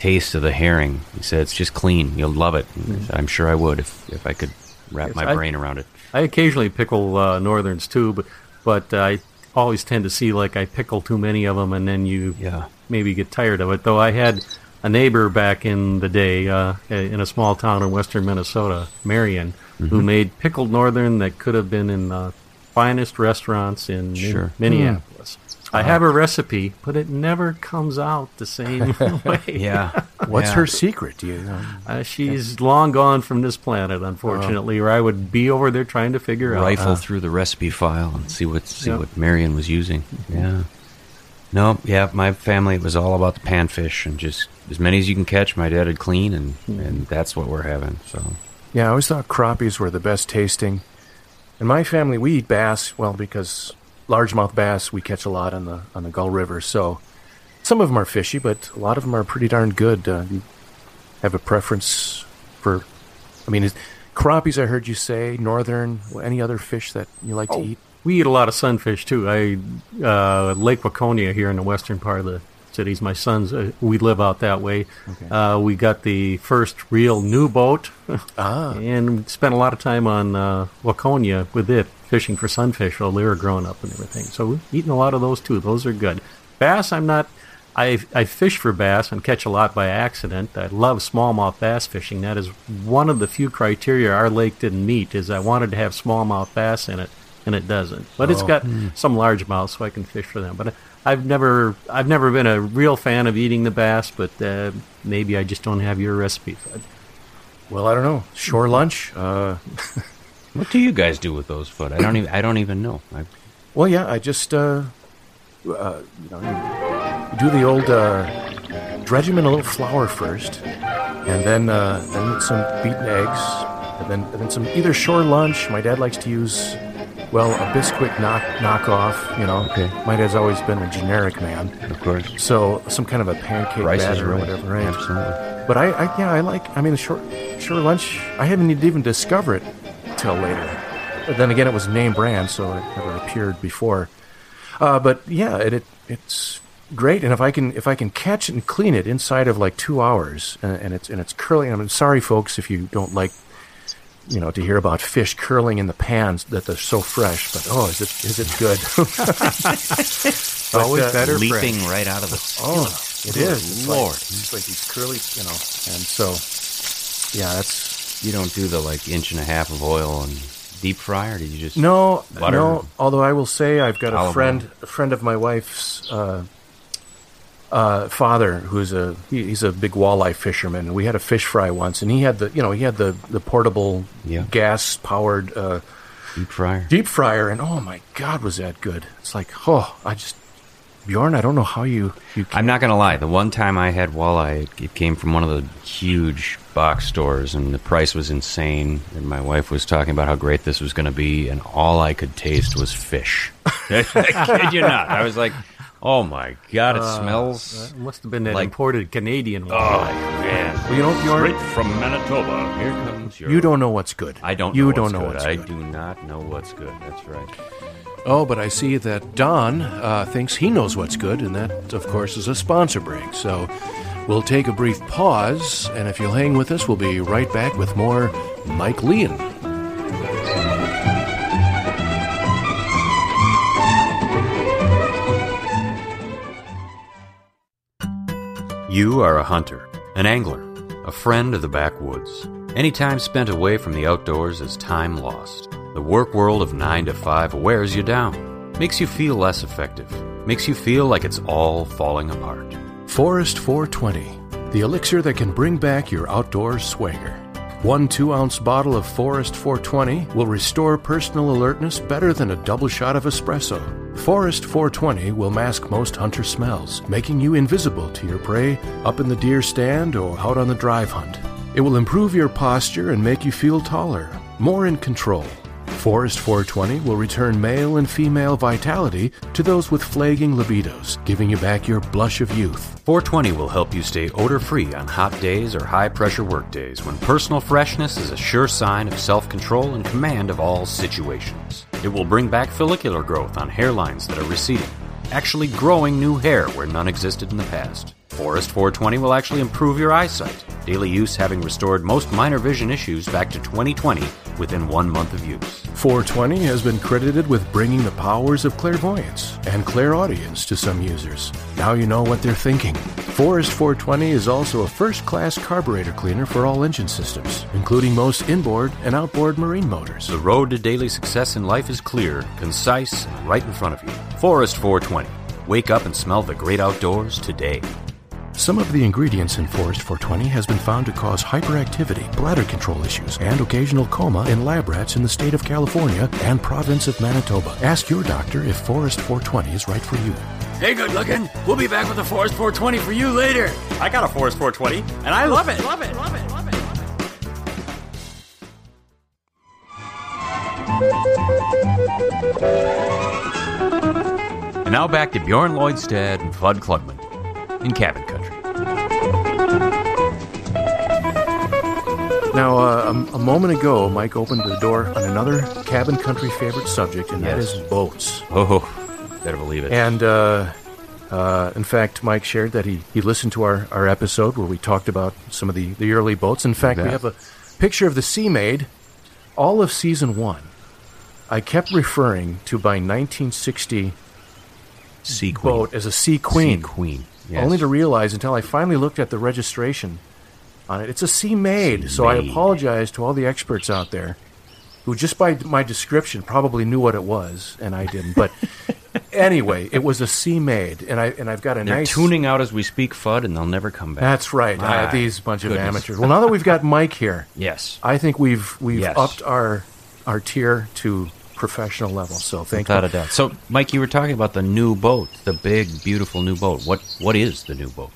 taste of the herring. He said it's just clean. You'll love it. And I'm sure I would if if I could wrap
Yes,
my
I-
brain around it.
I occasionally pickle uh, northerns too, but but I always tend to see like I pickle too many of them, and then you
Yeah.
maybe get tired of it. Though I had a neighbor back in the day uh, in a small town in western Minnesota, Marion,
Mm-hmm.
who made pickled northern that could have been in the finest restaurants in
Sure. Hmm.
Minneapolis. I have a recipe, but it never comes out the same way.
Yeah.
What's
Yeah.
her secret? Do you know?
Uh, she's long gone from this planet, unfortunately, or I would be over there trying to figure out.
rifle through the recipe file and see what see
Yeah.
what Marion was using. Yeah. No, yeah, my family was all about the panfish and just as many as you can catch. My dad would clean, and and that's what we're having. So
Yeah, I always thought crappies were the best tasting. In my family, we eat bass. Well, because largemouth bass we catch a lot on the on the Gull River. So some of them are fishy, but a lot of them are pretty darn good. Uh, you have a preference for? I mean, is, crappies. I heard you say northern. Any other fish that you like to eat?
We eat a lot of sunfish too. I uh, Lake Waconia here in the western part of the cities. My sons, uh, we live out that way. Uh, we got the first real new boat,
Ah.
and spent a lot of time on uh, Waconia with it, fishing for sunfish while they were growing up and everything. So we've eaten a lot of those too. Those are good. Bass, I'm not. I I fish for bass and catch a lot by accident. I love smallmouth bass fishing. That is one of the few criteria our lake didn't meet. Is I wanted to have smallmouth bass in it, and it doesn't. But it's got some largemouth, so I can fish for them. But I've never I've never been a real fan of eating the bass. But uh, maybe I just don't have your recipe.
Well, I don't know. Shore lunch. Uh,
what do you guys do with those foot? I don't even I don't even know. I,
Well, yeah, I just, uh, uh, you know, you, do the old, uh, dredge them in a little flour first, and then, uh, then some beaten eggs, and then, and then some either shore lunch. My dad likes to use, well, a Bisquick knock knockoff. You know,
Okay.
My dad's always been a generic man,
of course,
so some kind of a pancake
rice
batter or
right.
whatever, right?
Absolutely.
But I, I, yeah, I like. I mean, the short, shore lunch. I haven't even discovered it till later. But then again, it was name brand, so it never appeared before. Uh, but yeah, it, it it's great, and if I can if I can catch it and clean it inside of like two hours, and, and it's and it's curling. I'm sorry, folks, if you don't like you know to hear about fish curling in the pans that they're so fresh. But oh, is it is it good? But,
Always
uh,
better
Leaping
fresh.
right out of the
Oh,
skillet.
it is. It's
Lord.
like, it's like these curly, you know, and so yeah, that's
You don't do the like inch and a half of oil and deep fry, or did you just
no, no. Although I will say, I've got a friend,
oil.
a friend of my wife's uh, uh, father, who's a he, he's a big walleye fisherman. And we had a fish fry once, and he had the you know he had the the portable
Yeah.
gas powered uh,
deep fryer?
deep fryer, and oh my god, was that good! It's like oh, I just Bjorn, I don't know how you you.
I'm not gonna lie. The one time I had walleye, it- it came from one of the huge box stores, and the price was insane. And my wife was talking about how great this was going to be, and all I could taste was fish. I kid you not. I was like, "Oh my god, it smells
It must have been that
Like-
imported Canadian one.
Oh man,
Well, you know, Bjorn,
straight from Manitoba. Here comes your.
you don't know what's good.
I don't.
You
know
don't
what's
know
good.
what's
I
good.
do not know what's good. That's right.
Oh, but I see that Don uh, thinks he knows what's good, and that, of course, is a sponsor break. So we'll take a brief pause, and if you'll hang with us, we'll be right back with more Mike Leon.
You are a hunter, an angler, a friend of the backwoods. Any time spent away from the outdoors is time lost. The work world of 9 to 5 wears you down, makes you feel less effective, makes you feel like it's all falling apart.
Forest 420, the elixir that can bring back your outdoor swagger. One two ounce bottle of Forest 420 will restore personal alertness better than a double shot of espresso. Forest 420 will mask most hunter smells, making you invisible to your prey up in the deer stand or out on the drive hunt. It will improve your posture and make you feel taller, more in control. Forest 420 will return male and female vitality to those with flagging libidos, giving you back your blush of youth.
420 will help you stay odor free on hot days or high pressure work days when personal freshness is a sure sign of self control and command of all situations. It will bring back follicular growth on hairlines that are receding, actually growing new hair where none existed in the past. Forest 420 will actually improve your eyesight, daily use having restored most minor vision issues back to 2020 within one month of use.
420 has been credited with bringing the powers of clairvoyance and clairaudience to some users. Now you know what they're thinking. Forest 420 is also a first class carburetor cleaner for all engine systems, including most inboard and outboard marine motors.
The road to daily success in life is clear, concise, and right in front of you. Forest 420. Wake up and smell the great outdoors today.
Some of the ingredients in Forest 420 has been found to cause hyperactivity, bladder control issues, and occasional coma in lab rats in the state of California and province of Manitoba. Ask your doctor if Forest 420 is right for you.
Hey, good looking. We'll be back with a Forest 420 for you later. I got a Forest 420, and I love it. Love it. Love it. Love it. And now back to Bjorn Lloydstead and Fudd Klugman in Cabin Country.
Now, uh, a, a moment ago, Mike opened the door on another cabin country favorite subject, and that
Yes.
is boats.
Oh, better believe it.
And uh, uh, in fact, Mike shared that he, he listened to our, our episode where we talked about some of the, the early boats. In fact, we have a picture of the Sea Maid, all of season one. I kept referring to by 1960
Sea Queen.
boat as a Sea Queen.
Sea Queen. Yes.
Only to realize until I finally looked at the registration on it, it's a Sea Maid. So I apologize to all the experts out there who, just by my description, probably knew what it was, and I didn't. But anyway, it was a Sea Maid, and I and I've got a
They're
nice
tuning out as we speak, Fudd, and they'll never come back.
That's right. Uh, these bunch of amateurs. Well, now that we've got Mike here,
Yes.
I think we've we've
Yes.
upped our our tier to professional level. So thank
Without
you.
a doubt. So, Mike, you were talking about the new boat, the big, beautiful new boat. What What is the new boat?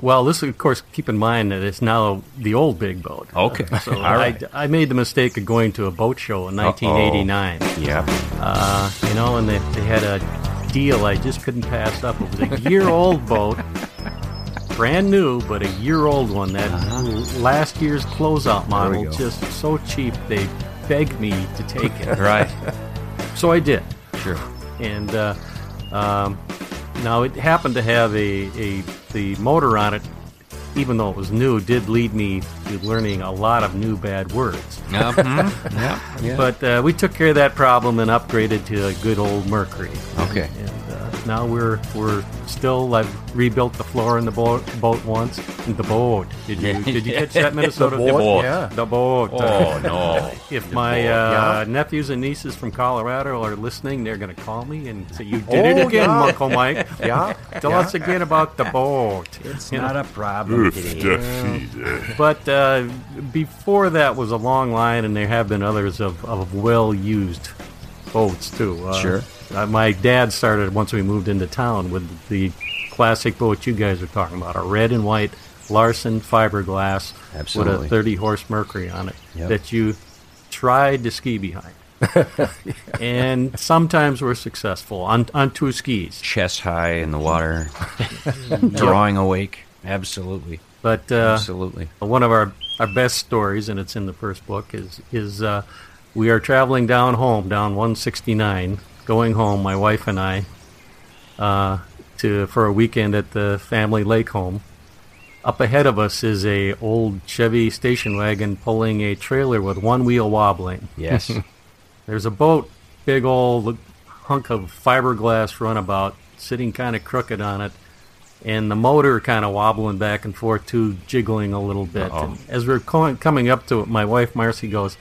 Well, this, of course, keep in mind that it's now the old big boat.
Okay.
So
All right.
I, I made the mistake of going to a boat show in 1989.
Yeah.
Uh, you know, and they, they had a deal I just couldn't pass up. It was a year old boat, brand new, but a year old one. That l- last year's closeout model, just so cheap, they begged me to take it.
Right.
so I did.
Sure.
And uh, Um, now it happened to have a, a the motor on it, even though it was new, did lead me to learning a lot of new bad words.
Mhm, yeah, yeah.
But uh, we took care of that problem and upgraded to a good old Mercury.
Okay.
And now we're we're still. I've rebuilt the floor in the boat, boat once. The boat. Did you did you catch that Minnesota?
The boat,
boat.
yeah.
The boat.
Oh no!
If
The
my
boat.
uh, nephews and nieces from Colorado are listening, they're going to call me and say, "You did
Oh,
it again,
yeah.
Uncle Mike.
Yeah,
Tell
yeah.
us again about the boat."
it's
You know?
not a problem today.
But uh, before that was a long line, and there have been others of, of well-used boats too. Uh,
Sure.
Uh, my dad started once we moved into town with the classic boat you guys are talking about, a red and white Larson fiberglass
Absolutely.
with a 30 horse Mercury on it
Yep.
that you tried to ski behind. and sometimes we're successful on, on two skis.
Chest high in the water, drawing awake. Absolutely,
But uh,
absolutely.
One of our, our best stories, and it's in the first book, is is uh, we are traveling down home, down 169, going home, my wife and I, uh, to for a weekend at the family lake home. Up ahead of us is a old Chevy station wagon pulling a trailer with one wheel wobbling.
Yes.
There's a boat, big old hunk of fiberglass runabout, sitting kind of crooked on it, and the motor kind of wobbling back and forth too, jiggling a little bit. As we're co- coming up to it, my wife Marcy goes,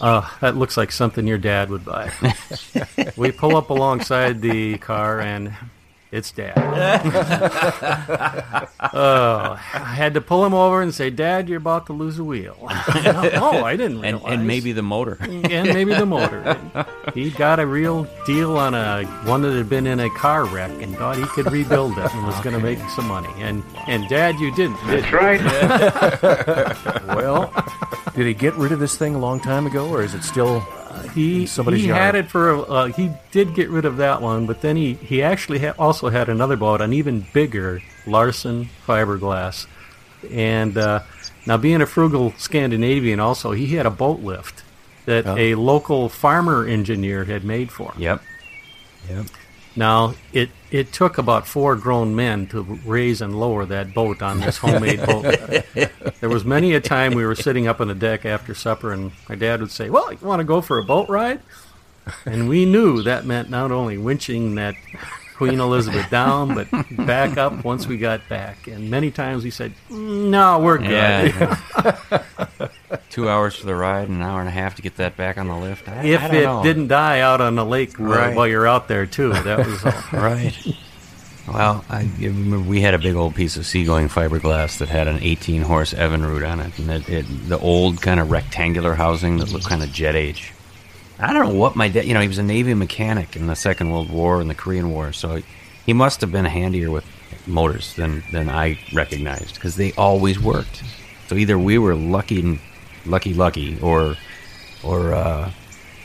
uh, that looks like something your dad would buy. we pull up alongside the car and it's dad. oh, I had to pull him over and say, Dad, you're about to lose a wheel. oh, I didn't
and
realize.
and maybe the motor.
and maybe the motor. He got a real deal on a one that had been in a car wreck and thought he could rebuild it and was going to make some money. And and Dad, you didn't. Did That's right.
Well, did he get rid of this thing a long time ago, or is it still?
He
Somebody's
he
yard.
had it for a- uh, he did get rid of that one, but then he he actually ha- also had another boat, an even bigger Larson fiberglass. And uh, now, being a frugal Scandinavian, also he had a boat lift that
Oh.
a local farmer engineer had made for him.
Yep. Yep.
Now, it, it took about four grown men to raise and lower that boat on this homemade boat. There was many a time we were sitting up on the deck after supper, and my dad would say, Well, you want to go for a boat ride? And we knew that meant not only winching that Queen Elizabeth down, but back up once we got back. And many times he said, No, we're good.
Yeah. Two hours for the ride, and an hour and a half to get that back on the lift. I,
If
I don't
it
know.
didn't die out on the lake while-
Right.
while you're out there, too, that was all.
Right. Well, I remember we had a big old piece of seagoing fiberglass that had an 18 horse Evinrude on it, and it, it, the old kind of rectangular housing that looked kind of jet age. I don't know what my dad, you know, he was a Navy mechanic in the Second World War and the Korean War, so he must have been handier with motors than, than I recognized because they always worked. So either we were lucky and lucky, lucky, or or uh,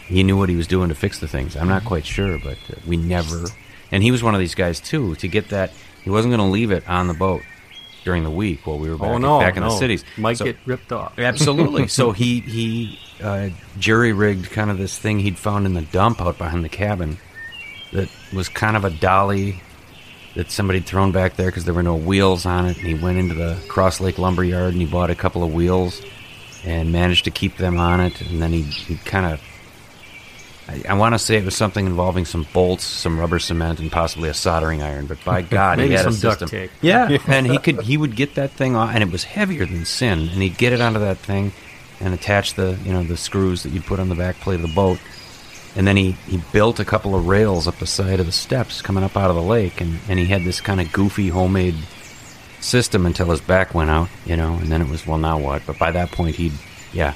he knew what he was doing to fix the things. I'm not quite sure, but we never. And he was one of these guys too. To get that, he wasn't going to leave it on the boat during the week while we were back,
oh, no.
back in
no.
the cities.
Might
So-
get ripped off.
Absolutely. so he he uh, jury rigged kind of this thing he'd found in the dump out behind the cabin that was kind of a dolly that somebody would thrown back there because there were no wheels on it. And he went into the Cross Lake Lumber Yard and he bought a couple of wheels and managed to keep them on it. And then he he kind of. I, I want to say it was something involving some bolts, some rubber cement, and possibly a soldering iron. But by God, he had a system.
tape.
Yeah, and he could he would get that thing off, and it was heavier than sin. And he'd get it onto that thing, and attach the you know the screws that you'd put on the back plate of the boat. And then he, he built a couple of rails up the side of the steps coming up out of the lake, and, and he had this kind of goofy homemade system until his back went out, you know. And then it was well, now what? But by that point, he'd yeah,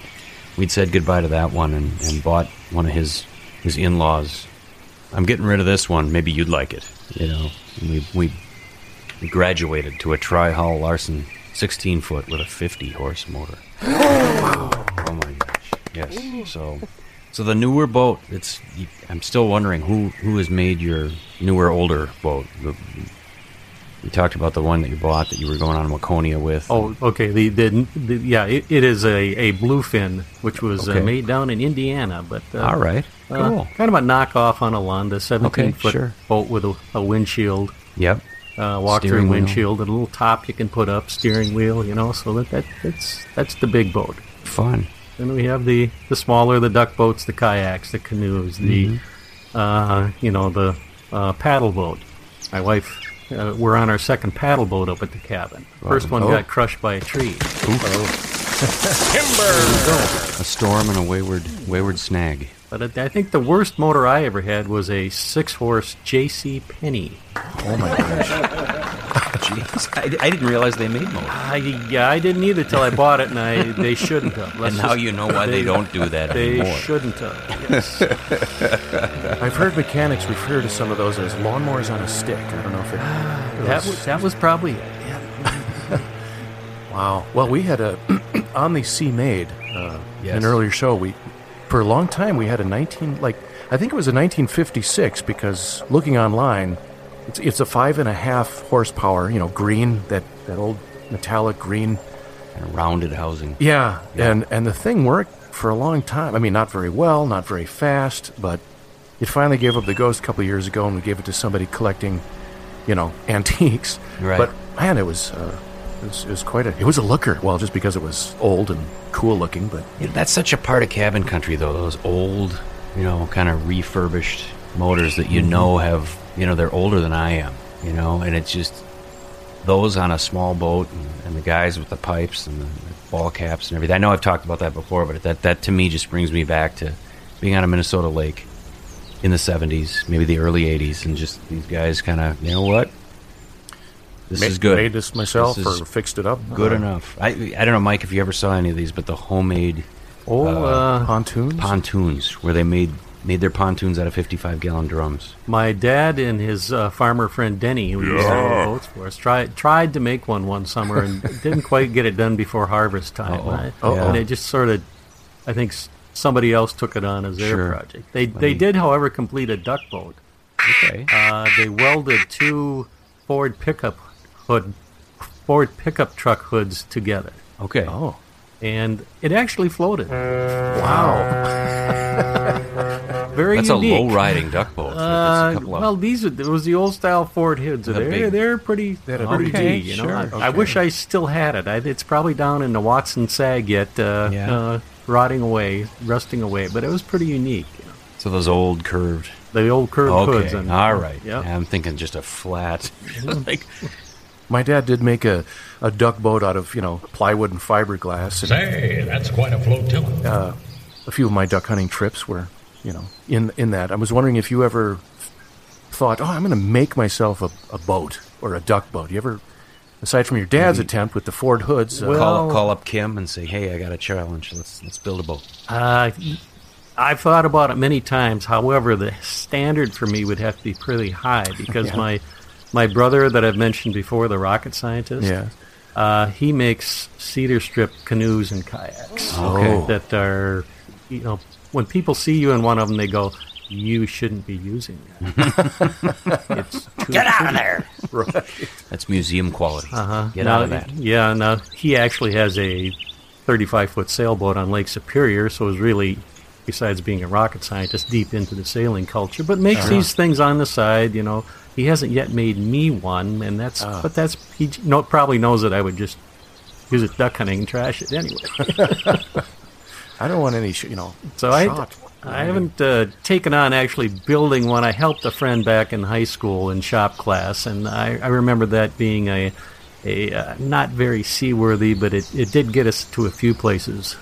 we'd said goodbye to that one and, and bought one of his his in laws. I'm getting rid of this one. Maybe you'd like it, you know. We we graduated to a tri hull Larson 16 foot with a 50 horse motor. Oh my gosh! Yes. So, so the newer boat. It's. I'm still wondering who who has made your newer older boat. The- You talked about the one that you bought that you were going on Waconia with.
Oh, okay. The, the, the yeah, it, it is a, a bluefin, which was
Okay.
uh, made down in Indiana, but uh,
all right,
uh,
cool.
kind of a knockoff on a Landa, seventeen
Okay,
foot
sure.
boat with a, a windshield,
Yep.
uh, walk through windshield, and a little top you can put up, steering wheel, you know. So that, that that's that's the big boat.
Fun.
Then we have the the smaller, the duck boats, the kayaks, the canoes, the
Mm-hmm.
uh, you know the uh, paddle boat. My wife, uh, we're on our second paddle boat up at the cabin. First one
Oh.
got crushed by a tree. Timber!
A storm and a wayward wayward snag.
But I I think the worst motor I ever had was a six horse J.C. Penney.
Oh my gosh.
Jeez, I, I didn't realize they made motors.
I yeah, I didn't either till I bought it, and I they shouldn't have. Let's
And now
just-
you know why they don't do that
They
anymore.
shouldn't have. Yes.
I've heard mechanics refer to some of those as lawnmowers on a stick. I don't know if it.
that was that was probably. Yeah.
Wow. Well, we had a on the Sea Maid uh, in an earlier show. We for a long time we had a 19 like I think it was a 1956 because looking online, it's it's a five and a half horsepower. You know, green that that old metallic green.
and rounded housing.
Yeah, and and the thing worked for a long time. I mean, not very well, not very fast, but it finally gave up the ghost a couple years ago, and we gave it to somebody collecting, you know, antiques.
Right.
But man, it was. Uh, it was, it was quite a. It was a looker. Well, just because it was old and cool looking, but
You know, that's such a part of cabin country, though. Those old, you know, kind of refurbished motors that you mm-hmm. know have, you know, they're older than I am, you know, and it's just those on a small boat and, and the guys with the pipes and the, the ball caps and everything. I know I've talked about that before, but that that to me just brings me back to being on a Minnesota lake in the '70s, maybe the early '80s, and just these guys kind of, you know what, this
Ma-
is good.
Made this myself
This is
or fixed it up.
good
Uh,
enough. I I don't know, Mike, if you ever saw any of these, but the homemade
Oh, uh,
pontoons.
pontoons where they made made their pontoons out of 55 gallon drums.
my dad and his uh, farmer friend Denny, who used to own boats for us, tried tried to make one one summer and didn't quite get it done before harvest time.
Uh-oh.
I-
Uh-oh.
And it just sort of, I think s- somebody else took it on as their
Sure.
project. They they did, however, complete a duck boat.
Okay.
Uh, they welded two Ford pickup hood, Ford pickup truck hoods together,
Okay.
Oh,
and it actually floated.
wow!
Very
That's
unique.
a low riding duck boat.
Uh,
of-
well, these are, it was the old style Ford hoods.
The
They're
big-
they're pretty
had a
pretty
big-
D, you know.
sure,
I, I wish I still had it. I, it's probably down in the Watson Sag yet, uh,
Yeah.
uh, rotting away, rusting away. But it was pretty unique. you know.
so those old curved.
The old curved
Okay.
hoods. And,
All right.
Yep.
I'm thinking just a flat. like
My dad did make a, a duck boat out of you know plywood and fiberglass. And,
Say, that's quite a flotilla.
a few of my duck hunting trips were, you know, in in that. I was wondering if you ever thought, oh, I'm going to make myself a, a boat or a duck boat. You ever, aside from your dad's attempt with the Ford hoods, uh,
Well-
call call up Kim and say, "Hey, I got a challenge. Let's let's build a boat."
Uh, I've thought about it many times. However, the standard for me would have to be pretty high because
Yeah.
my my brother that I've mentioned before, the rocket scientist,
yeah,
uh, he makes cedar strip canoes and kayaks
Okay.
that are, you know, when people see you in one of them, they go, "You shouldn't be using that." it's too
Get out of there.
right.
That's museum quality.
Uh-huh.
Get
now,
out of that.
Yeah, now he actually has a 35 foot sailboat on Lake Superior, so is really, besides being a rocket scientist, deep into the sailing culture. But makes these things on the side. You know, he hasn't yet made me one, and that's.
Ah.
But that's he no, probably knows that I would just use it duck hunting and trash it anyway.
I don't want any, sh- you know,
So I. I haven't uh, taken on actually building one. I helped a friend back in high school in shop class, and I, I remember that being a, a uh, not very seaworthy, but it, it did get us to a few places.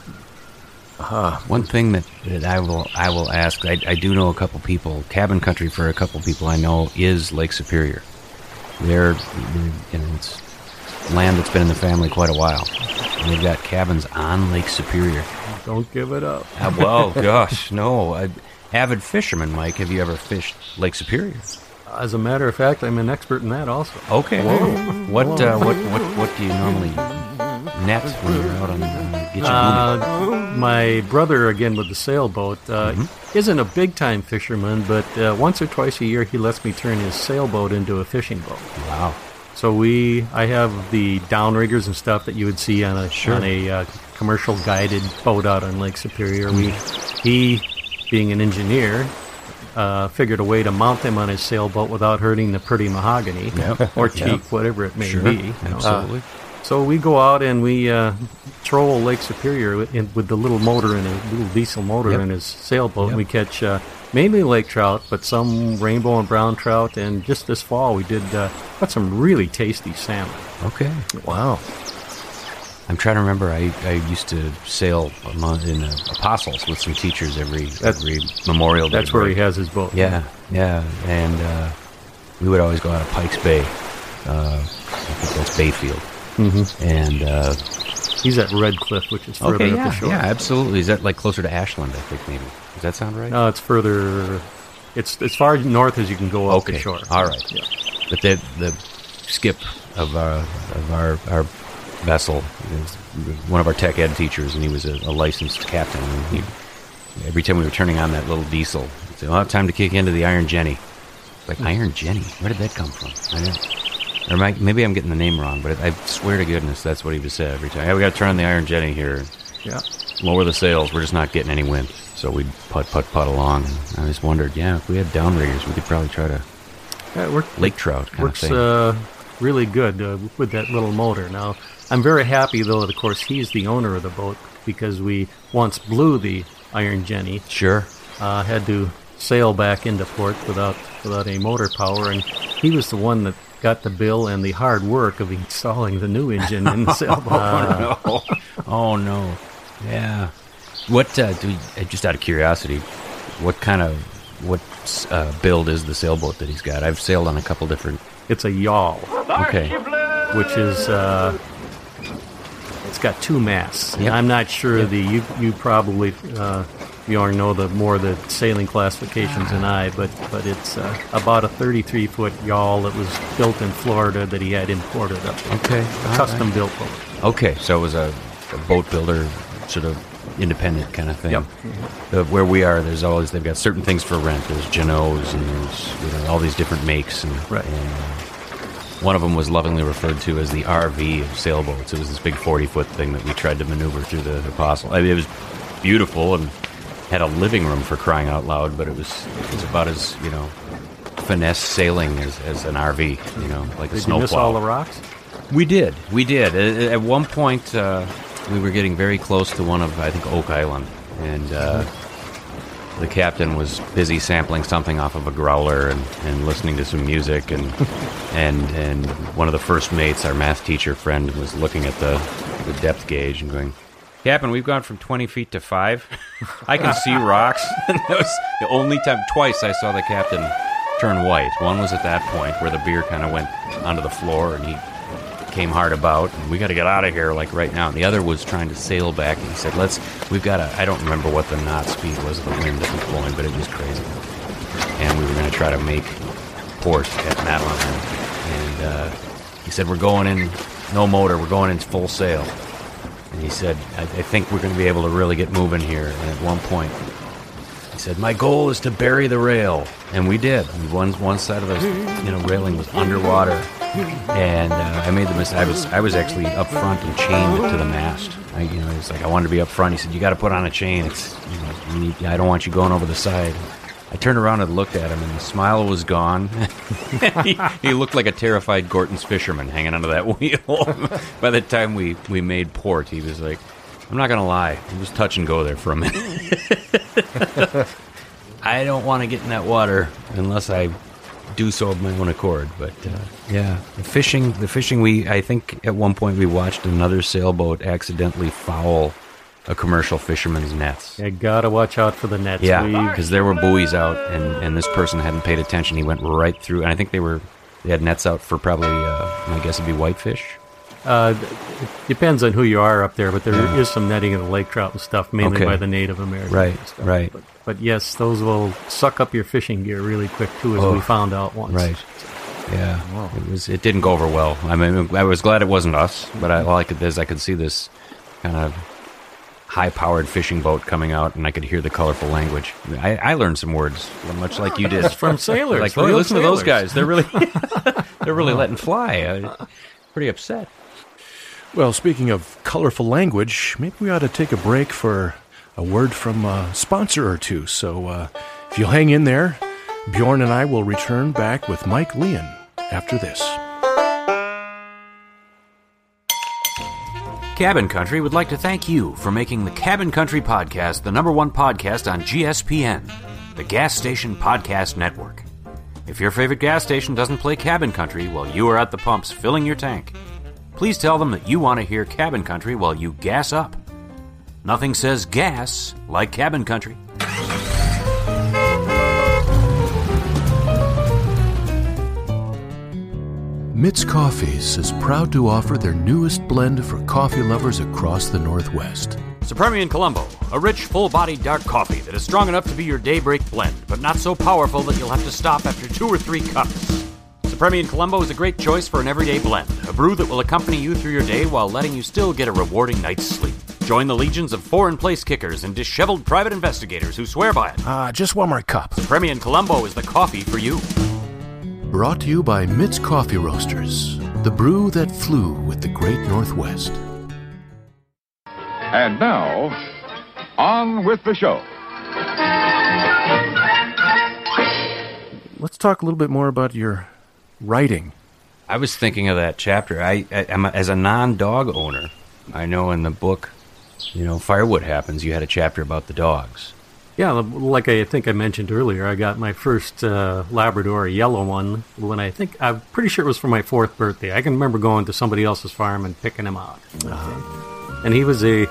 One thing that, that I will I will ask, I, I do know a couple people, cabin country for a couple people I know is Lake Superior. They're, they're you know it's land that's been in the family quite a while, and they've got cabins on Lake Superior.
Don't give it up.
Uh, well, gosh, no, I, avid fisherman, Mike. Have you ever fished Lake Superior?
As a matter of fact, I'm an expert in that also.
Okay. Whoa. What uh, what what what do you normally net when you're out on, get your
Uh, my brother, again with the sailboat, uh, isn't a big time fisherman, but uh, once or twice a year he lets me turn his sailboat into a fishing boat.
Wow.
So we, I have the downriggers and stuff that you would see on a on a uh, commercial guided boat out on Lake Superior. We, he, being an engineer, uh, figured a way to mount them on his sailboat without hurting the pretty mahogany or teak, whatever it may
Sure.
be. you know. So we go out and we uh, troll Lake Superior with, in, with the little motor and a little diesel motor
Yep.
in his sailboat.
Yep.
We catch uh, mainly lake trout, but some rainbow and brown trout. And just this fall, we did uh, got some really tasty salmon.
Okay.
Wow.
I'm trying to remember. I, I used to sail in uh, Apostles with some teachers every
That's-
every Memorial Day.
That's where he has his boat.
Yeah, yeah, and uh, we would always go out of Pikes Bay. Uh, I think that's Bayfield. Mm-hmm. And uh,
he's at Red Cliff, which is further
okay,
up the shore.
yeah, absolutely. Is that like closer to Ashland? I think maybe. Does that sound right?
No, it's further. It's as far north as you can go up
okay,
the shore.
all right.
Yeah.
But the the skip of our of our our vessel is one of our tech ed teachers, and he was a, a licensed captain. And he, every time we were turning on that little diesel, he'd say, "Well, time to kick into the Iron Jenny." Like Iron Jenny, where did that come from? I don't, or maybe I'm getting the name wrong, but I swear to goodness that's what he would say every time. Hey, we got to turn on the Iron Jenny here.
Yeah.
Lower the sails. We're just not getting any wind. So we'd putt, putt, putt along. And I just wondered, yeah, if we had downriggers, we could probably try to
Yeah, it worked,
lake trout kind
works
of thing.
uh, really good uh, with that little motor. Now, I'm very happy though that of course he's the owner of the boat because we once blew the Iron Jenny.
sure.
Uh, had to sail back into port without without any motor power, and he was the one that got the bill and the hard work of installing the new engine in the sailboat. Uh,
Oh no! Oh no! Yeah. What? Uh, do we, uh, just out of curiosity, what kind of what uh, build is the sailboat that he's got? I've sailed on a couple different.
it's a yawl,
Okay.
which is uh, it's got two masts.
Yep.
I'm not sure the you you probably uh, you all know the more the sailing classifications than I, but but it's uh, about a 33 foot yawl that was built in Florida that he had imported up. there.
Okay.
A custom built boat.
Okay, so it was a, a boat builder, sort of independent kind of thing.
Yep.
Uh, where we are, there's always they've got certain things for rent. There's Jeanneaus and there's you know all these different makes and
Right.
and, uh, one of them was lovingly referred to as the RV of sailboats. It was this big 40 foot thing that we tried to maneuver through the Apostle. I mean, it was beautiful and had a living room for crying out loud, but it was it was about as you know finesse sailing as, as an RV. You know, like a snowplow.
Did you miss all the rocks?
We did. We did. At, at one point, uh, we were getting very close to one of, I think, Oak Island, and uh, the captain was busy sampling something off of a growler and, and listening to some music, and and and one of the first mates, our math teacher friend, was looking at the, the depth gauge and going. Captain, we've gone from 20 feet to 5. I can see rocks. that was the only time, twice I saw the captain turn white. One was at that point where the beer kind of went onto the floor and he came hard about and we got to get out of here like right now and the other was trying to sail back and he said let's we've got to i don't remember what the knot speed was of the wind that was blowing but it was crazy and we were going to try to make port at madeline and uh, he said we're going in no motor we're going in full sail and he said i, I think we're going to be able to really get moving here and at one point he said, "My goal is to bury the rail," and we did. One one side of the you know railing was underwater, and uh, I made the mistake. I was I was actually up front and chained to the mast. I, you know, it's like I wanted to be up front. He said, "You got to put on a chain. It's you know, I don't want you going over the side." I turned around and looked at him, and the smile was gone. he, he looked like a terrified Gorton's fisherman hanging onto that wheel. By the time we, we made port, he was like, I'm not going to lie. It was touch and go there for a minute. I don't want to get in that water unless I do so of my own accord. But uh, yeah, the fishing, the fishing. We I think at one point we watched another sailboat accidentally foul a commercial fisherman's nets.
You gotta watch out for the nets.
Yeah, because there were buoys out, and, and this person hadn't paid attention. He went right through, and I think they were they had nets out for probably, uh, my guess would be whitefish.
Uh, it depends on who you are up there, but there is
Yeah.
some netting of the lake trout and stuff, mainly
Okay.
by the Native Americans.
Right,
stuff.
right.
But, but yes, those will suck up your fishing gear really quick too, as
Oh.
we found out once.
Right. Yeah, it was. It didn't go over well. I mean, I was glad it wasn't us, but I, all I could is I could see this kind of high-powered fishing boat coming out, and I could hear the colorful language. I, I learned some words, much like you did.
From sailors,
like, oh,
real
listen to those guys. They're really They're really letting fly. Uh, pretty upset.
Well, speaking of colorful language, maybe we ought to take a break for a word from a sponsor or two. So uh, if you'll hang in there, Bjorn and I will return back with Mike Leon after this.
Cabin Country would like to thank you for making the Cabin Country podcast the number one podcast on GSPN, the Gas Station Podcast Network. If your favorite gas station doesn't play Cabin Country while you are at the pumps filling your tank, please tell them that you want to hear Cabin Country while you gas up. Nothing says gas like Cabin Country.
Mitz Coffees is proud to offer their newest blend for coffee lovers across the Northwest.
Supremian Colombo, a rich, full bodied dark coffee that is strong enough to be your daybreak blend, but not so powerful that you'll have to stop after two or three cups. Supremian Colombo is a great choice for an everyday blend, a brew that will accompany you through your day while letting you still get a rewarding night's sleep. Join the legions of foreign place kickers and disheveled private investigators who swear by it.
Ah, just one more cup.
Supremian Colombo is the coffee for you.
Brought to you by Mitz Coffee Roasters, the brew that flew with the great Northwest.
And now, on with the show.
Let's talk a little bit more about your writing.
I was thinking of that chapter. I, I am a, as a non-dog owner. I know in the book, you know, Firewood happens. You had a chapter about the dogs.
Yeah, like I think I mentioned earlier, I got my first uh, Labrador, a yellow one, when I think I'm pretty sure it was for my fourth birthday. I can remember going to somebody else's farm and picking him out. Uh-huh. And he was a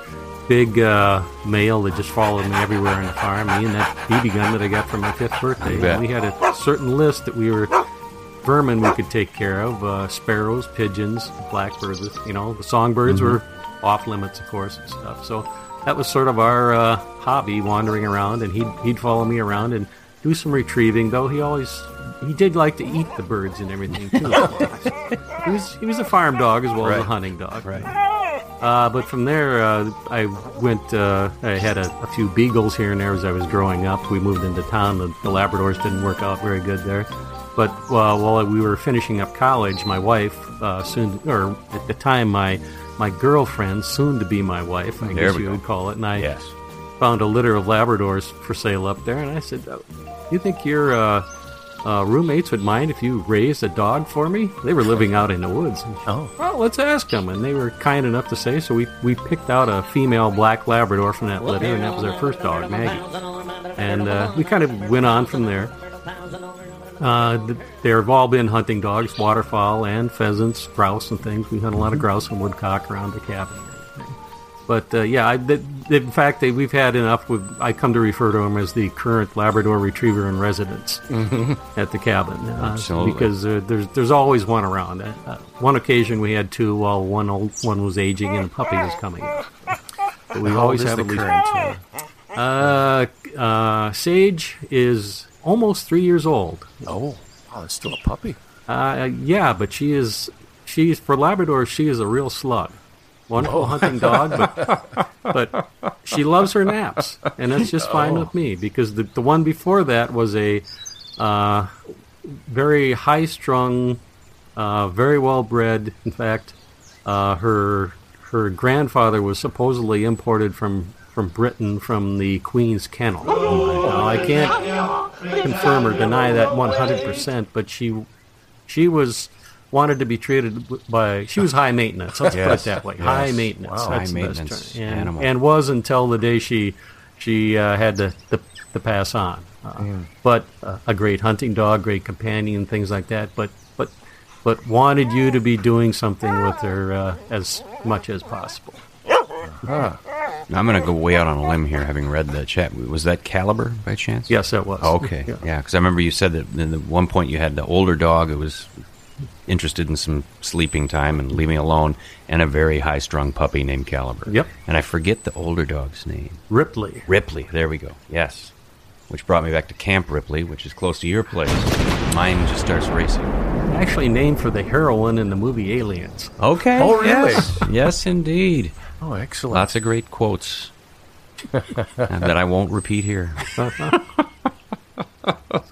big uh, male that just followed me everywhere on the farm. Me and that BB gun that I got for my fifth birthday. We had a certain list that we were vermin we could take care of: uh, sparrows, pigeons, blackbirds. You know, the songbirds mm-hmm. were off limits, of course, and stuff. So that was sort of our uh, hobby, wandering around, and he'd he'd follow me around and do some retrieving. Though he always he did like to eat the birds and everything too. he was he was a farm dog as well right. as a hunting dog.
Right.
Uh, but from there, uh, I went. Uh, I had a, a, few beagles here and there as I was growing up. We moved into town. The, the Labradors didn't work out very good there. But uh, while we were finishing up college, my wife uh, soon, or at the time, my my girlfriend, soon to be my wife, I there guess you go. would call it, and I
yes.
found a litter of Labradors for sale up there, and I said, oh, "You think your uh, uh, roommates would mind if you raised a dog for me?" They were living out in the woods.
oh,
well, let's ask them, and they were kind enough to say. So we we picked out a female black Labrador from that litter, and that was our first dog, Maggie. And uh, we kind of went on from there. Uh, there have all been hunting dogs, waterfowl and pheasants, grouse and things. We hunt a lot of grouse and woodcock around the cabin. But uh, yeah, I, in fact, they, we've had enough. With, I come to refer to them as the current Labrador Retriever in residence mm-hmm. at the cabin, uh, because uh, there's there's always one around. Uh, one occasion we had two, while one old one was aging and a puppy was coming up. But we always have at least. Uh, uh, Sage is almost three years old.
Oh, wow, it's still a puppy.
Uh, yeah, but she is she's for Labrador. She is a real slug, wonderful Whoa. hunting dog, but but she loves her naps, and that's just fine oh. with me because the the one before that was a uh, very high strung, uh, very well bred. In fact, uh, her her grandfather was supposedly imported from from Britain from the Queen's Kennel. Now, I can't confirm or deny that 100%, but she she was wanted to be treated by she was high maintenance. Let's yes. put it that way. Yes. High maintenance.
Wow. High maintenance
and,
animal.
and was until the day she she uh, had to, to, to pass on. Uh, mm. But uh, a great hunting dog, great companion, things like that. But but but wanted you to be doing something with her uh, as much as possible.
Huh. I'm going to go way out on a limb here, having read the chat. Was that Caliber by chance?
Yes, that was.
Oh, okay, yeah, because yeah, I remember you said that the one point you had the older dog who was interested in some sleeping time and leaving alone, and a very high-strung puppy named Caliber.
Yep.
And I forget the older dog's name.
Ripley.
Ripley. There we go. Yes. Which brought me back to Camp Ripley, which is close to your place. Mine just starts racing.
Actually named for the heroine in the movie Aliens.
Okay.
Oh, really?
Yes, yes indeed.
Oh, excellent.
Lots of great quotes that I won't repeat here.
So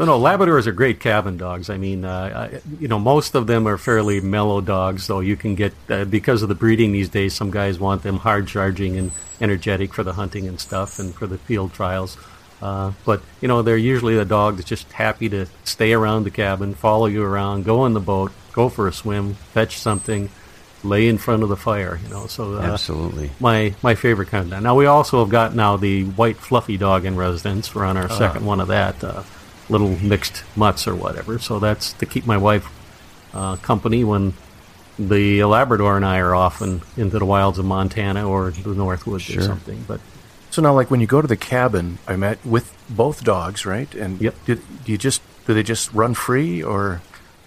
no, Labradors are great cabin dogs. I mean, uh, I- you know, most of them are fairly mellow dogs, though you can get uh, because of the breeding these days. Some guys want them hard charging and energetic for the hunting and stuff, and for the field trials. Uh, but you know, they're usually the dog that's just happy to stay around the cabin, follow you around, go in the boat, go for a swim, fetch something, lay in front of the fire. You know, so uh,
Absolutely.
my my favorite kind of dog. Now we also have got now the white fluffy dog in residence. We're on our second one of that, uh, little mixed mutts or whatever. So that's to keep my wife uh, company when the Labrador and I are off and into the wilds of Montana or the Northwoods
Sure.
or something. But
So now, like when you go to the cabin, I met with both dogs, right? And
Yep.
do, do you just do they just run free or?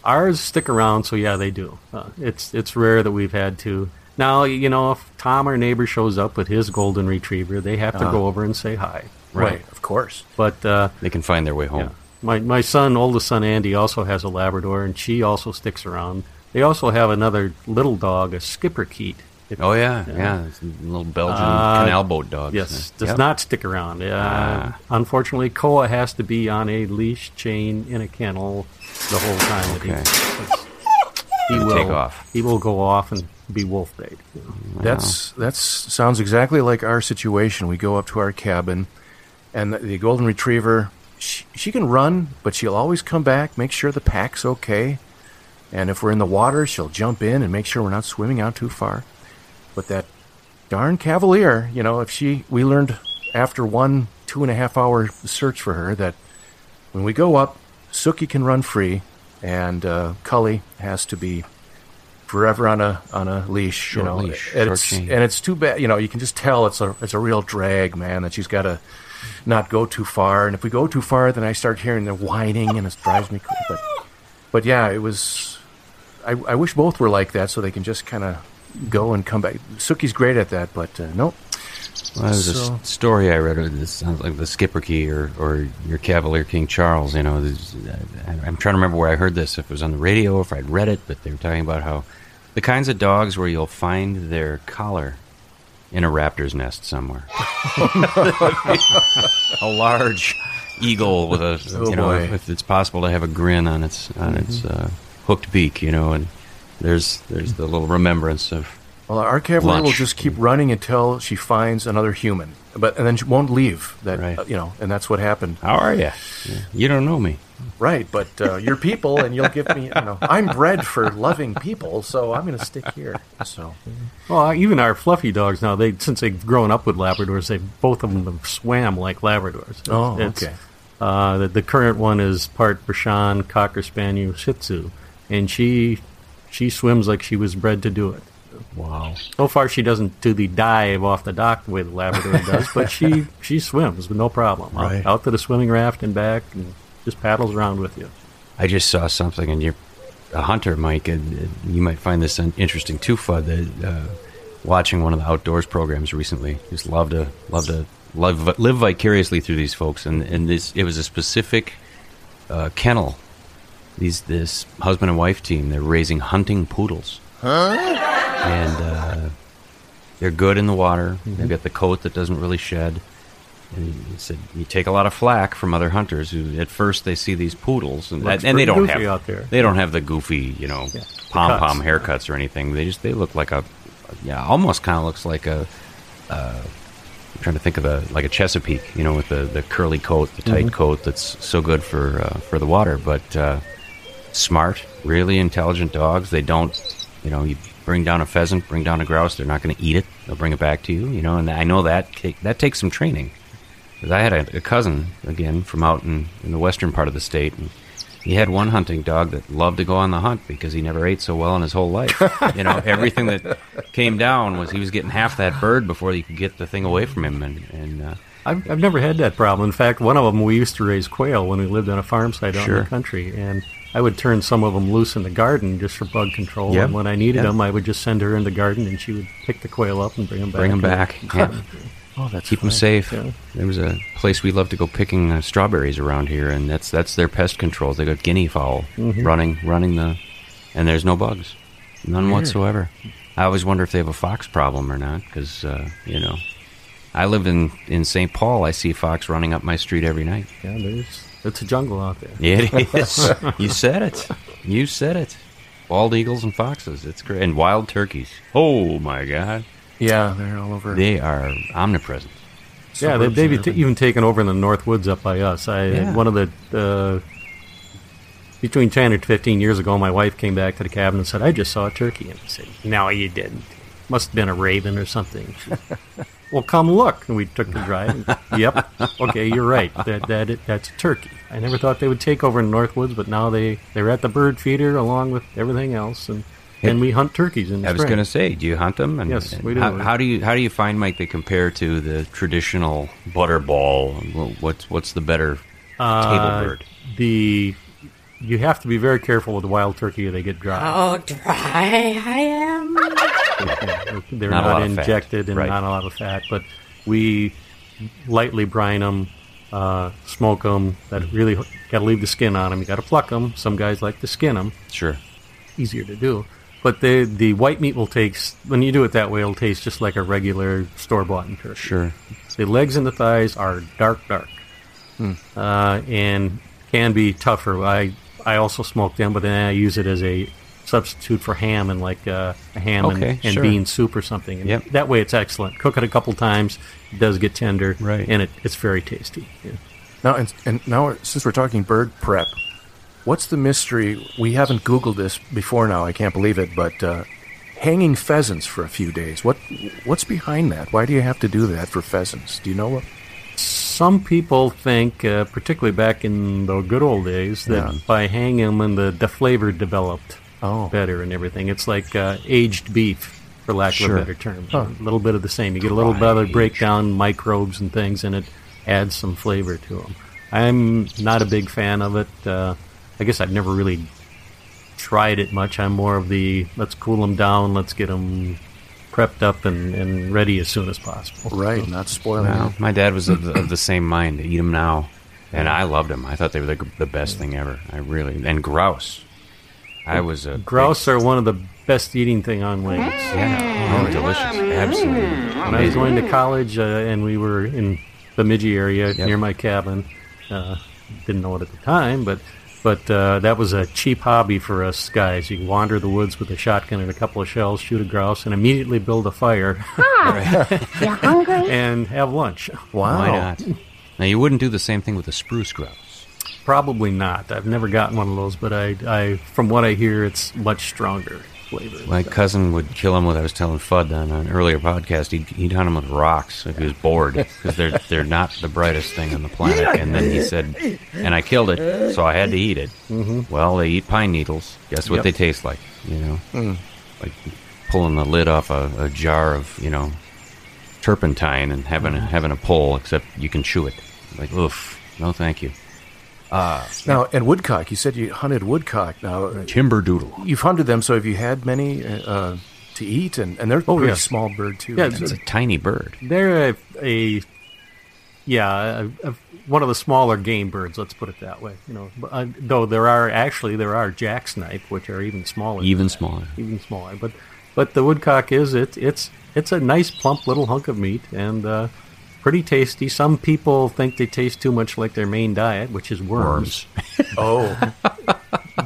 Ours stick around, so yeah, they do. Uh, it's it's rare that we've had to. Now you know if Tom, our neighbor, shows up with his golden retriever, they have to
Uh-huh.
go over and say hi.
Right.
of course.
But uh,
They can find their way home.
Yeah. My my son, oldest son Andy, also has a Labrador, and she also sticks around. They also have another little dog, a Schipperke. It-
Oh yeah, yeah. it's a little Belgian
Uh,
canal boat dog.
Yes, does
Yep.
not stick around. Uh,
Ah.
Unfortunately, Koa has to be on a leash chain in a kennel the whole time that
Okay.
he, he will
take off.
He will go off and be wolf bait. you know.
That's that's sounds exactly like our situation. We go up to our cabin, and the, the golden retriever, she, she can run, but she'll always come back, make sure the pack's okay, and if we're in the water, she'll jump in and make sure we're not swimming out too far. But that darn cavalier, you know, if she, we learned after one two and a half hour search for her that when we go up, Suki can run free, and uh, Cully has to be forever on a on a leash.
Short
you know,
leash,
and it's
chain.
and it's too bad. You know, you can just tell it's a it's a real drag, man. That she's got to not go too far, and if we go too far, then I start hearing the whining, and it drives me. crazy. But but yeah, it was. I, I wish both were like that, so they can just kind of go and come back. Suki's great at that, but uh, nope.
Well, there's a
So-
s- story I read. It sounds like the Schipperke or, or your Cavalier King Charles. You know, I- I'm trying to remember where I heard this. If it was on the radio, if I'd read it, but they were talking about how the kinds of dogs where you'll find their collar in a raptor's nest somewhere. a large eagle with a
Oh,
you know,
boy.
if it's possible to have a grin on its on its uh, hooked beak. You know, and there's there's the little remembrance of
Well, our cavalier will just keep running until she finds another human, but and then she won't leave. That
Right.
uh, you know, and that's what happened.
how are you? You don't know me.
Right, but uh, you're people, and you'll give me. You know, I'm bred for loving people, so I'm going to stick here. So
Well, even our fluffy dogs now, they since they've grown up with Labradors, they both of them have swam like Labradors.
Oh,
It's-
okay.
Uh, the, the current one is part Bichon, Cocker Spaniel, Shih Tzu, and she she swims like she was bred to do it.
Wow.
So far, she doesn't do the dive off the dock the way the Labrador does, but she she swims with no problem. Out-
Right.
Out, to the swimming raft and back, and just paddles around with you.
I just saw something, and you're a hunter, Mike, and you might find this interesting too, Fudd. That uh, watching one of the outdoors programs recently, just love to love to live live vicariously through these folks, and and this it was a specific uh, kennel. These this husband and wife team, they're raising hunting poodles, and uh, they're good in the water. They've got the coat that doesn't really shed. And he said you take a lot of flack from other hunters who at first they see these poodles and,
Looks
and they don't have
out there.
they don't have the goofy you know
Yeah,
pom pom haircuts or anything. They just they look like a yeah almost kind of looks like a uh, I'm trying to think of the like a Chesapeake you know with the, the curly coat the
Mm-hmm.
tight coat that's so good for uh, for the water but uh, smart really intelligent dogs they don't you know you bring down a pheasant bring down a grouse they're not going to eat it they'll bring it back to you you know and I know that that takes some training. Because I had a, a cousin again from out in, in the western part of the state, and he had one hunting dog that loved to go on the hunt because he never ate so well in his whole life. you know, everything that came down was he was getting half that bird before you could get the thing away from him, and and uh,
I've, I've never had that problem. In fact, one of them we used to raise quail when we lived on a farm site out in the country, and I would turn some of them loose in the garden just for bug control.
Yep.
And when I needed
Yep.
them, I would just send her in the garden, and she would pick the quail up and bring them back.
bring them back, yeah.
oh, that's
keep them safe.
Yeah.
There was a place we love to go picking uh, strawberries around here, and that's that's their pest control. They got guinea fowl running running the, and there's no bugs, none whatsoever. I always wonder if they have a fox problem or not, because uh, you know, I live in in St. Paul. I see fox running up my street every night.
Yeah, there's It's a jungle out there.
It is. you said it. You said it. Bald eagles and foxes. It's great. And wild turkeys. Oh my God.
Yeah, they're all over.
They are omnipresent.
Yeah, they, they've t- even taken over in the North Woods up by us. I
Yeah.
one of the uh, between ten and fifteen years ago, my wife came back to the cabin and said, "I just saw a turkey," and I said, "No, you didn't. Must have been a raven or something." She said, well, come look. And we took the drive. and, yep. Okay, you're right. That that that's a turkey. I never thought they would take over in the North Woods, but now they they're at the bird feeder along with everything else, and and we hunt turkeys in the
I was going to say, do you hunt them? And,
Yes,
and
we do.
How, how do you how do you find Mike they compare to the traditional butterball? What's what's the better table
Uh,
bird?
The you have to be very careful with the wild turkey; they get dry.
Oh, dry I am.
They're
Not
not,
lot of fat,
injected and
right.
not a lot of fat, but we lightly brine them, uh, smoke them. That really got to leave the skin on them. You got to pluck them. Some guys like to skin them.
Sure.
Easier to do. But the the white meat will taste when you do it that way. It'll taste just like a regular store bought turkey.
Sure.
The legs and the thighs are dark, dark,
Hmm.
uh, and can be tougher. I I also smoke them, but then I use it as a substitute for ham and like uh, a ham
Okay,
and, and
sure.
bean soup or something. And
Yep.
That way, it's excellent. Cook it a couple times, it does get tender,
Right.
And it, it's very tasty. Yeah.
Now, and, and now, since we're talking bird prep, what's the mystery? We haven't Googled this before now. I can't believe it, but uh, hanging pheasants for a few days. What what's behind that? Why do you have to do that for pheasants? Do you know what?
Some people think, uh, particularly back in the good old days, that
Yeah.
by hanging them, the, the flavor developed
Oh.
better and everything. It's like uh, aged beef, for lack
Sure.
of a better term. A little bit of the same. You get a little bit of breakdown microbes and things, and it adds some flavor to them. I'm not a big fan of it. Uh, I guess I've never really tried it much. I'm more of the let's cool them down, let's get them prepped up and, and ready as soon as possible.
Right, not spoiling
Well, my dad was of the, of the same mind. Eat them now, and I loved them. I thought they were the, the best thing ever. I really and grouse. I was a
Grouse are one of the best eating thing on legs.
Yeah, oh, delicious. Absolutely.
When I was going to college uh, and we were in the Bemidji area
Yep.
near my cabin, uh, didn't know it at the time, but but uh, that was a cheap hobby for us guys. You can wander the woods with a shotgun and a couple of shells, shoot a grouse, and immediately build a fire
You hungry?
and have lunch.
Wow.
Why not? Now you wouldn't do the same thing with a spruce grouse.
Probably not. I've never gotten one of those, but I, I from what I hear, it's much stronger flavor.
My cousin would kill him with. I was telling Fudd on an earlier podcast. He'd, he'd hunt him with rocks if he was bored because they're they're not the brightest thing on the planet. And then he said, and I killed it, so I had to eat it. Mm-hmm. Well, they eat pine needles. Guess what
Yep.
they taste like? You know, like pulling the lid off a, a jar of you know turpentine and having a, having a pull. Except you can chew it. Like oof, no thank you.
Now, and woodcock. You said you hunted woodcock. Now, uh,
Timber doodle.
you've hunted them, so have you had many uh, uh, to eat? And, and they're a
Oh,
pretty
yeah.
small bird too.
Yeah,
It's a tiny bird.
They're a, a yeah, a, a, one of the smaller game birds. Let's put it that way. You know, but, uh, though there are actually there are jacksnipe, which are even smaller. than
Even
that.
smaller.
even smaller. But but the woodcock is it. It's it's a nice plump little hunk of meat and uh, pretty tasty. Some people think they taste too much like their main diet, which is worms.
oh,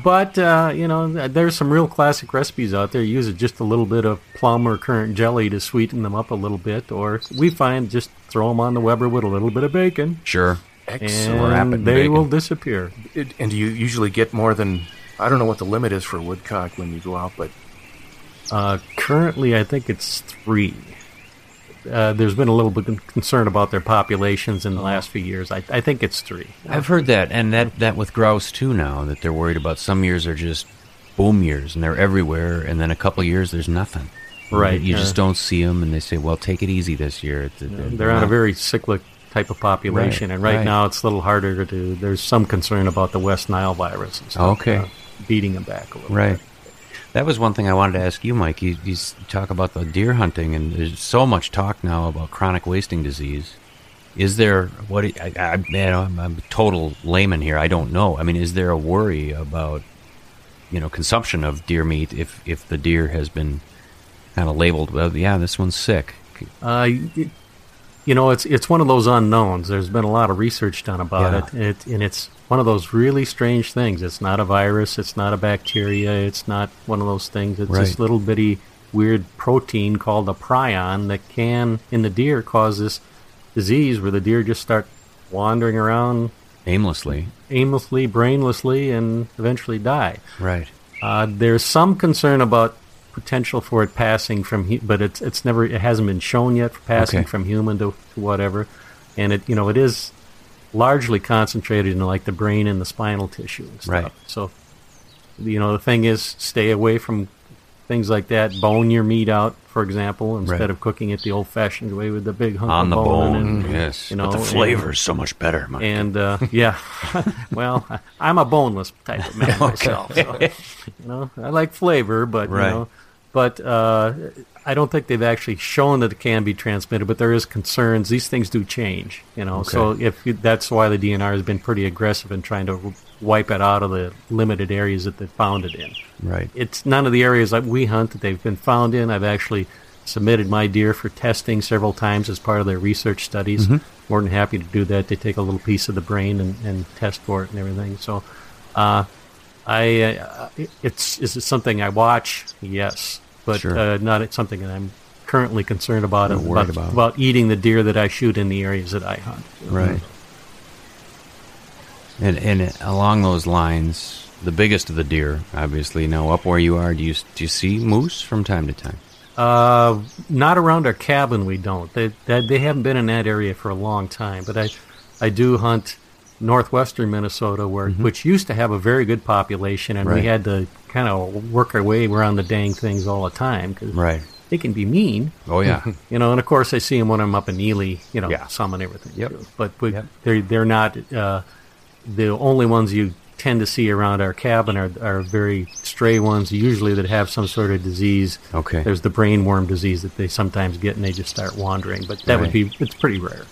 but uh, you know, there's some real classic recipes out there. Use just a little bit of plum or currant jelly to sweeten them up a little bit, or we find just throw them on the Weber with a little bit of bacon,
Sure.
excellent.
and they
bacon.
will disappear.
It- and do you usually get more than I don't know what the limit is for woodcock when you go out, but
Uh, currently, I think it's three. Uh, there's been a little bit of concern about their populations in the last few years. I, I think it's three.
I've heard that, and that, that with grouse too now, that they're worried about some years are just boom years and they're everywhere, and then a couple years there's nothing.
Right,
You just
uh,
don't see them, and they say, well, take it easy this year. It's-
They're on a very cyclic type of population,
Right,
and right,
right.
now it's a little harder to. There's some concern about the West Nile virus and stuff.
Okay.
uh, beating them back a little.
Right.
bit.
That was one thing I wanted to ask you, Mike. You, you talk about the deer hunting, and there's so much talk now about chronic wasting disease. Is there what I, I, man, I'm, a total layman here. I don't know. I mean, is there a worry about you know consumption of deer meat if if the deer has been kind of labeled? Well, yeah, this one's sick.
Uh, you know, it's it's one of those unknowns. There's been a lot of research done about
Yeah.
it. it, and it's one of those really strange things. It's not a virus. It's not a bacteria. It's not one of those things. It's
Right.
this little bitty weird protein called a prion that can, in the deer, cause this disease where the deer just start wandering around
Aimlessly.
aimlessly, brainlessly, and eventually die.
Right.
Uh, there's some concern about potential for it passing from, but it's it's never it hasn't been shown yet for passing
Okay.
from human to, to whatever, and it you know it is largely concentrated in like the brain and the spinal tissue and stuff.
Right.
So, you know, the thing is, stay away from things like that. Bone your meat out, for example, instead
Right.
of cooking it the old-fashioned way with the big hunk
On
of
the
bone.
bone.
and,
yes.
you know,
but the
and-
flavor is so much better. Mike.
and uh, yeah, well, I'm a boneless type of man myself. So, you know, I like flavor, but
Right.
you know, but uh, I don't think they've actually shown that it can be transmitted. But there is concerns. These things do change. You know, so if you, that's why the DNR has been pretty aggressive in trying to wipe it out of the limited areas that they found it in.
right.
It's none of the areas that we hunt that they've been found in. I've actually submitted my deer for testing several times as part of their research studies. More than happy to do that. They take a little piece of the brain and, and test for it and everything. So, uh, I uh, it's is it something I watch? Yes, but
Sure.
uh, not it's something that I'm currently concerned about.
Not worried
about,
about.
eating the deer that I shoot in the areas that I hunt.
Right. And and along those lines, the biggest of the deer, obviously. Now, up where you are, do you do you see moose from time to time?
Uh, not around our cabin. We don't. They, they they haven't been in that area for a long time. But I, I do hunt northwestern Minnesota, where which used to have a very good population, and
Mm-hmm. Right.
we had to kind of work our way around the dang things all the time because
Right.
they can be mean.
Oh yeah.
You know, and of course I see them when I'm up in Ely. You know,
Yeah.
some and everything.
Yep.
too. But we,
Yep.
they're they're not uh, the only ones you tend to see around our cabin are are very stray ones, usually that have some sort of disease.
Okay.
There's the brain worm disease that they sometimes get, and they just start wandering. But that would be it's pretty rare.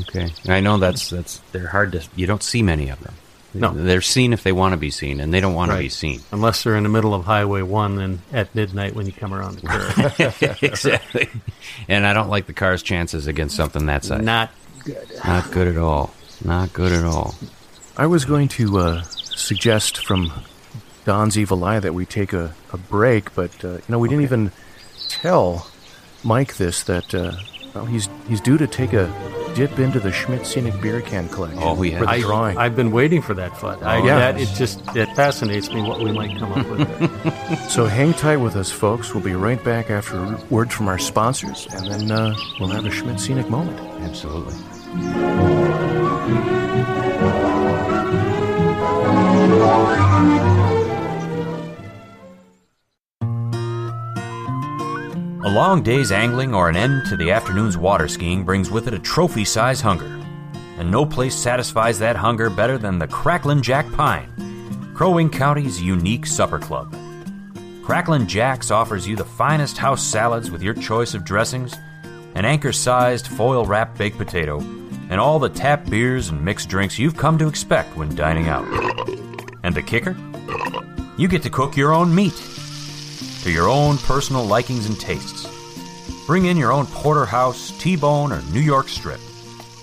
Okay. I know that's that's they're hard to. You don't see many of them.
No.
They're seen if they want to be seen, and they don't want to be seen.
Unless they're in the middle of Highway One and at midnight when you come around the curve.
exactly. And I don't like the car's chances against something that size.
Not
Not good at all. Not good at all.
I was going to uh, suggest from Don's Evil Eye that we take a, a break, but uh, you know we didn't even tell Mike this that uh, well, he's he's due to take a dip into the Schmidt Scenic Beer Can collection
Oh, he
for the
has.
drawing.
I've been waiting for that fun. I,
Oh, yeah.
that, it just it fascinates me what we might come up with.
so hang tight with us, folks. We'll be right back after a word from our sponsors, and then uh, we'll have a Schmidt Scenic moment.
Absolutely.
A long day's angling or an end to the afternoon's water skiing brings with it a trophy size hunger. And no place satisfies that hunger better than the Cracklin' Jack Pine, Crow Wing County's unique supper club. Cracklin' Jack's offers you the finest house salads with your choice of dressings, an anchor sized foil wrapped baked potato, and all the tap beers and mixed drinks you've come to expect when dining out. And the kicker? You get to cook your own meat to your own personal likings and tastes. Bring in your own porterhouse, T-bone, or New York strip.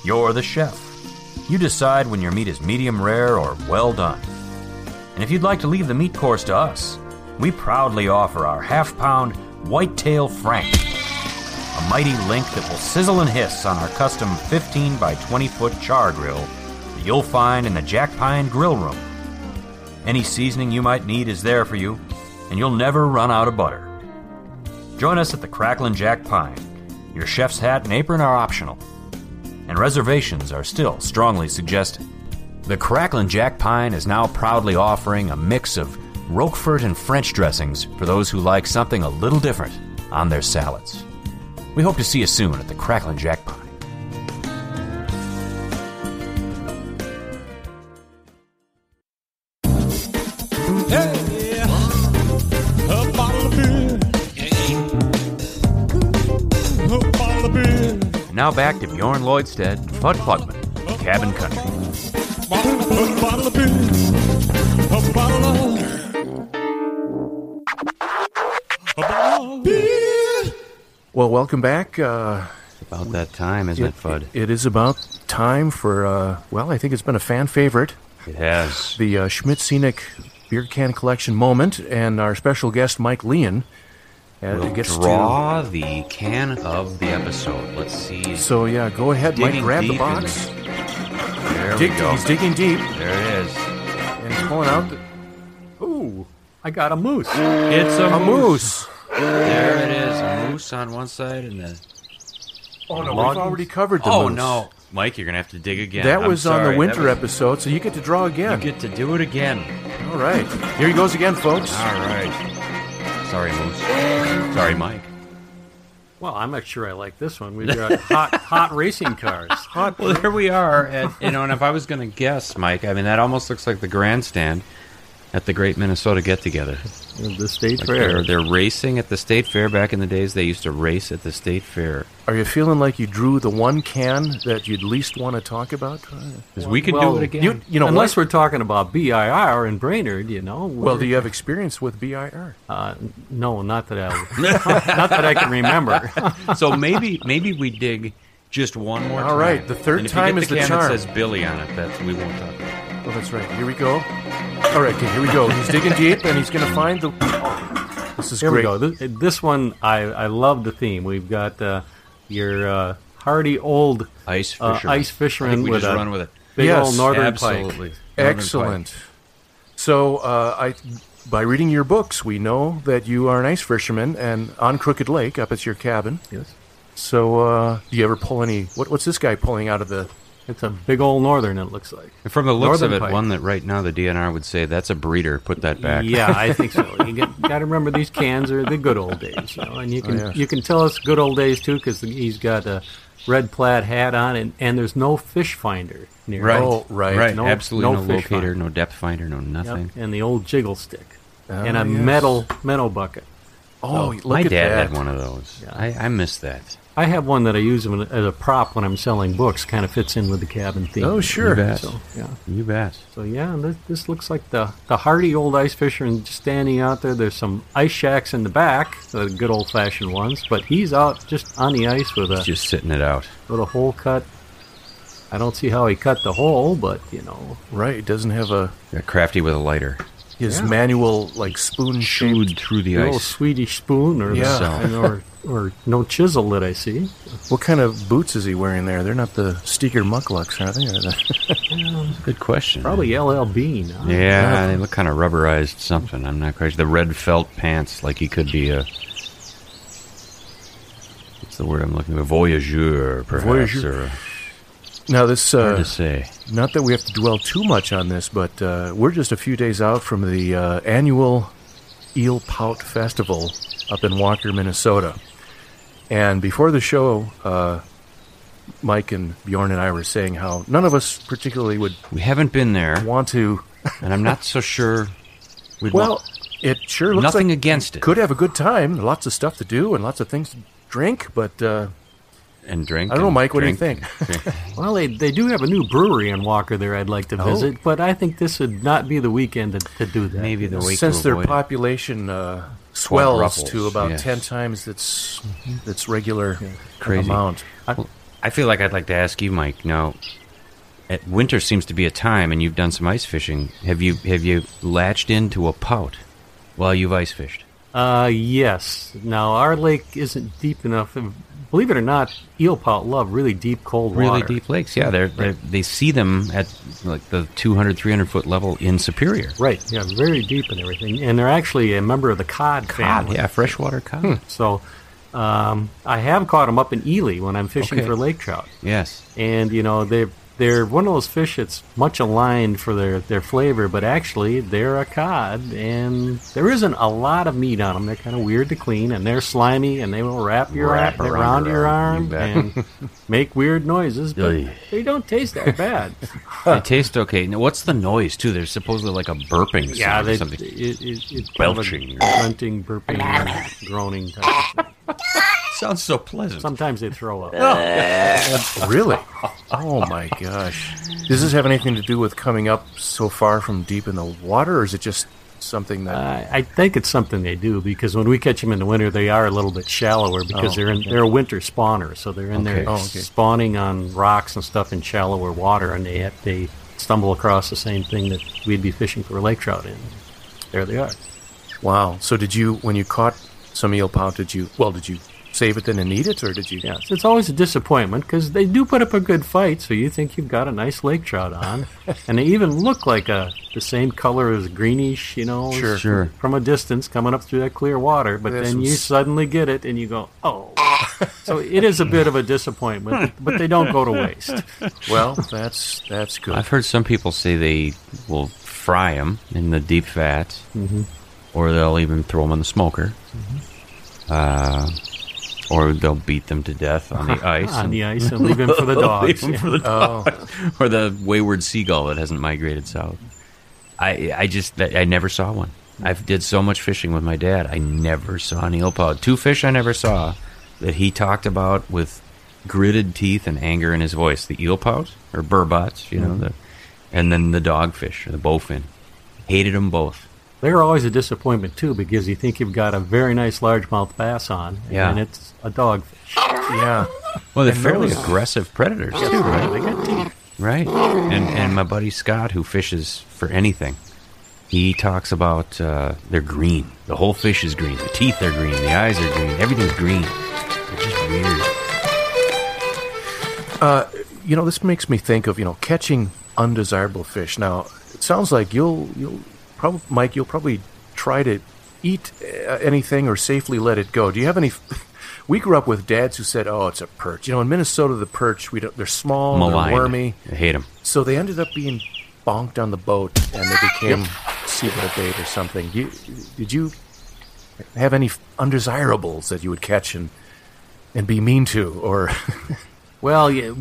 You're the chef. You decide when your meat is medium rare or well done. And if you'd like to leave the meat course to us, we proudly offer our half-pound whitetail frank, a mighty link that will sizzle and hiss on our custom 15 by 20 foot char grill that you'll find in the Jack Pine Grill Room. Any seasoning you might need is there for you, and you'll never run out of butter. Join us at the Cracklin' Jack Pine. Your chef's hat and apron are optional, and reservations are still strongly suggested. The Cracklin' Jack Pine is now proudly offering a mix of Roquefort and French dressings for those who like something a little different on their salads. We hope to see you soon at the Cracklin' Jack Pine. Now back to Bjorn Lloydstead and Fudd Plugman, Cabin Country.
Well, welcome back. Uh,
About that time, isn't it, Fudd?
It is about time for, uh, well, I think it's been a fan favorite.
It has.
The uh, Schmidt Scenic Beer Can Collection moment, and our special guest, Mike Lein,
We'll
gets
draw the can of the episode. Let's see.
So, yeah, go ahead, Mike, grab the
deep
box.
There
Dig-
we go.
He's digging deep,
There it is.
and he's pulling out the,
Ooh, I got a moose.
It's a,
a moose.
There it is. A moose on one side and the.
Oh, no,
Log-
we've already covered the
Oh
moose.
Oh no, Mike, you're gonna have to dig again.
That
I'm
was on the winter
was-
episode, so you get to draw again.
You get to do it again.
All right. Here he goes again, folks.
All right. Sorry, Moose. Sorry, Mike.
Well, I'm not sure I like this one. We've got hot, hot racing cars.
Hot.
Well, there we are. At, you know, and if I was going to guess, Mike, I mean, that almost looks like the grandstand at the Great Minnesota Get Together.
The state
Like
fair.
they're, they're racing at the state fair. Back in the days, they used to race at the state fair.
Are you feeling like you drew the one can that you'd least want to talk about?
Because we could
Well,
do it again.
You, you know,
Unless
what?
we're talking about BIR and Brainerd, you know.
Well, do you have experience with BIR?
Uh, no, not that I, not that I can remember.
so maybe maybe we dig just one more
All
time.
right, the third
And if
time
you
is
get
the
can
charm.
that says Billy on it. That's we won't talk about.
Oh, that's right. Here we go. All right, okay, here we go. He's digging deep, and he's going to find the. Oh, this is
Here
great.
we go. This, this one, I, I love the theme. We've got uh, your uh, hardy old
Ice
uh,
fisherman.
ice
I
fisherman
think we
with
just
a
run with it.
big
Yes,
old northern
Absolutely.
pike.
Northern
Excellent. So, uh, I, by reading your books, we know that you are an ice fisherman, and on Crooked Lake, up at your cabin.
Yes.
So, uh, do you ever pull any? What, what's this guy pulling out of the?
It's a big old northern, it looks like.
And from the looks
Northern
of it,
pike.
one that right now the DNR would say that's a breeder. Put that back.
Yeah, I think so. You got to remember these cans are the good old days, you know, and you oh, can
yeah.
you can tell it's good old days too because he's got a red plaid hat on, and, and there's no fish finder near.
Right.
Oh, right.
Right.
No-
Absolutely
no
no,
fish
locator,
finder.
no depth finder, no nothing.
Yep, and the old jiggle stick, oh, and a
yes.
metal metal bucket.
Oh, oh look
My
at
dad
that.
had one of those.
Yeah.
I, I miss that.
I have one that I use as a prop when I'm selling books. Kind of fits in with the cabin theme.
Oh, sure.
You bet.
So yeah.
You bet.
So yeah, this, this looks like the the hardy old ice fisher and standing out there. There's some ice shacks in the back, the good old fashioned ones, but he's out just on the ice with a
Just sitting it out.
with a hole cut. I don't see how he cut the hole, but you know,
Right, it doesn't have a
Got crafty with a lighter.
His
Yeah.
manual like spoon
Chewed through the
the
ice.
Swedish spoon or
Yeah.
the, or or no chisel that I see.
What kind of boots is he wearing there? They're not the Steger Mukluks, are they?
Good question.
Probably LL Bean. Huh?
Yeah, they look kind of rubberized something. I'm not quite sure. The red felt pants, like he could be a. What's the word I'm looking for? Voyageur, perhaps.
Voyageur.
Or,
now this
hard
uh,
to say.
Not that we have to dwell too much on this, but uh, we're just a few days out from the uh, annual Eel Pout Festival up in Walker, Minnesota. And before the show, uh, Mike and Bjorn and I were saying how none of us particularly would
We haven't been there,
want to.
and I'm not so sure. We'd
Well,
want
it sure looks
nothing
like
against it.
could have a good time. Lots of stuff to do and lots of things to drink, but uh,
and drink.
I don't know,
and
Mike. What do you
drink.
think?
Well, they, they do have a new brewery in Walker there I'd like to
Oh.
visit, but I think this would not be the weekend to, to do that.
Maybe the week
Since
to
their
avoid
population uh, swells
Quadruples,
to about
yes.
ten times its its regular
Crazy.
amount.
Well, I feel like I'd like to ask you, Mike. Now, at winter seems to be a time, and you've done some ice fishing. Have you have you latched into a pout while you've ice fished?
Uh, yes. Now, our lake isn't deep enough. Believe it or not, eel pout love really deep, cold
Really
water.
Really deep lakes, yeah. They're, they're they see them at like the 200, 300 foot level in Superior.
Right, yeah, very deep and everything. And they're actually a member of the cod,
Cod,
family.
yeah, freshwater cod.
So, um, I have caught them up in Ely when I'm fishing
Okay.
for lake trout.
Yes,
And, you know, they're, they're one of those fish that's much aligned for their, their flavor, but actually they're a cod, and there isn't a lot of meat on them. They're kind of weird to clean, and they're slimy, and they will wrap your
Wrap
ar-
around
around
your
your
arm,
arm
you
and make weird noises, but
Ugh.
they don't taste that bad.
they taste okay. Now, what's the noise too? There's supposedly like a burping
yeah,
sound
they,
or something.
it, it, it's kind of a
Belching.
grunting, burping, groaning type of thing.
Sounds so pleasant.
Sometimes they throw up.
Really? Oh my gosh! Does this have anything to do with coming up so far from deep in the water, or is it just something that?
Uh, I think it's something they do because when we catch them in the winter, they are a little bit shallower because
Oh,
they're in,
okay.
they're a winter spawner, so they're in
Okay.
there
Oh, okay.
spawning on rocks and stuff in shallower water, and they have, they stumble across the same thing that we'd be fishing for lake trout in. There they are.
wow. So did you when you caught some eel pout? Did you well? Did you save it then and eat it, or did you?
Yes, it's always a disappointment because they do put up a good fight, so you think you've got a nice lake trout on, and they even look like a the same color as greenish, you know,
Sure.
Sure.
from a distance coming up through that clear water. But
There's
then
some
you
s-
suddenly get it, and you go, oh. so it is a bit of a disappointment, but they don't go to waste.
Well, that's that's good.
I've heard some people say they will fry them in the deep fat,
Mhm.
or they'll even throw them in the smoker, uh, or they'll beat them to death on the ice.
On the ice and leave 'em for the dogs,
Leave 'em for the
Oh.
dogs. or the wayward seagull that hasn't migrated south. I I just I never saw one. I did so much fishing with my dad. I never saw an eel pout. Two fish I never saw that he talked about with gritted teeth and anger in his voice. The eel pout or burbots, you know,
Mhm.
the, and then the dogfish or the bowfin. Hated them both.
They're always a disappointment too because you think you've got a very nice largemouth bass on,
Yeah.
and it's a dogfish.
Yeah.
Well, they're
And
fairly
those-
aggressive predators
Yes,
too, right?
They got teeth.
Right. And and my buddy Scott, who fishes for anything, he talks about uh, they're green. The whole fish is green. The teeth are green. The eyes are green. Everything's green. It's just weird.
Uh, you know, this makes me think of you know catching undesirable fish. Now, it sounds like you'll you'll probably Mike, you'll probably try to eat uh, anything or safely let it go. Do you have any? We grew up with dads who said, "Oh, it's a perch." You know, in Minnesota, the perch we don't, they're small,
Maligned.
they're wormy.
I hate them.
So they ended up being bonked on the boat, and they became seabed bait or something. You, did you have any undesirables that you would catch and and be mean to, or
Well, yeah,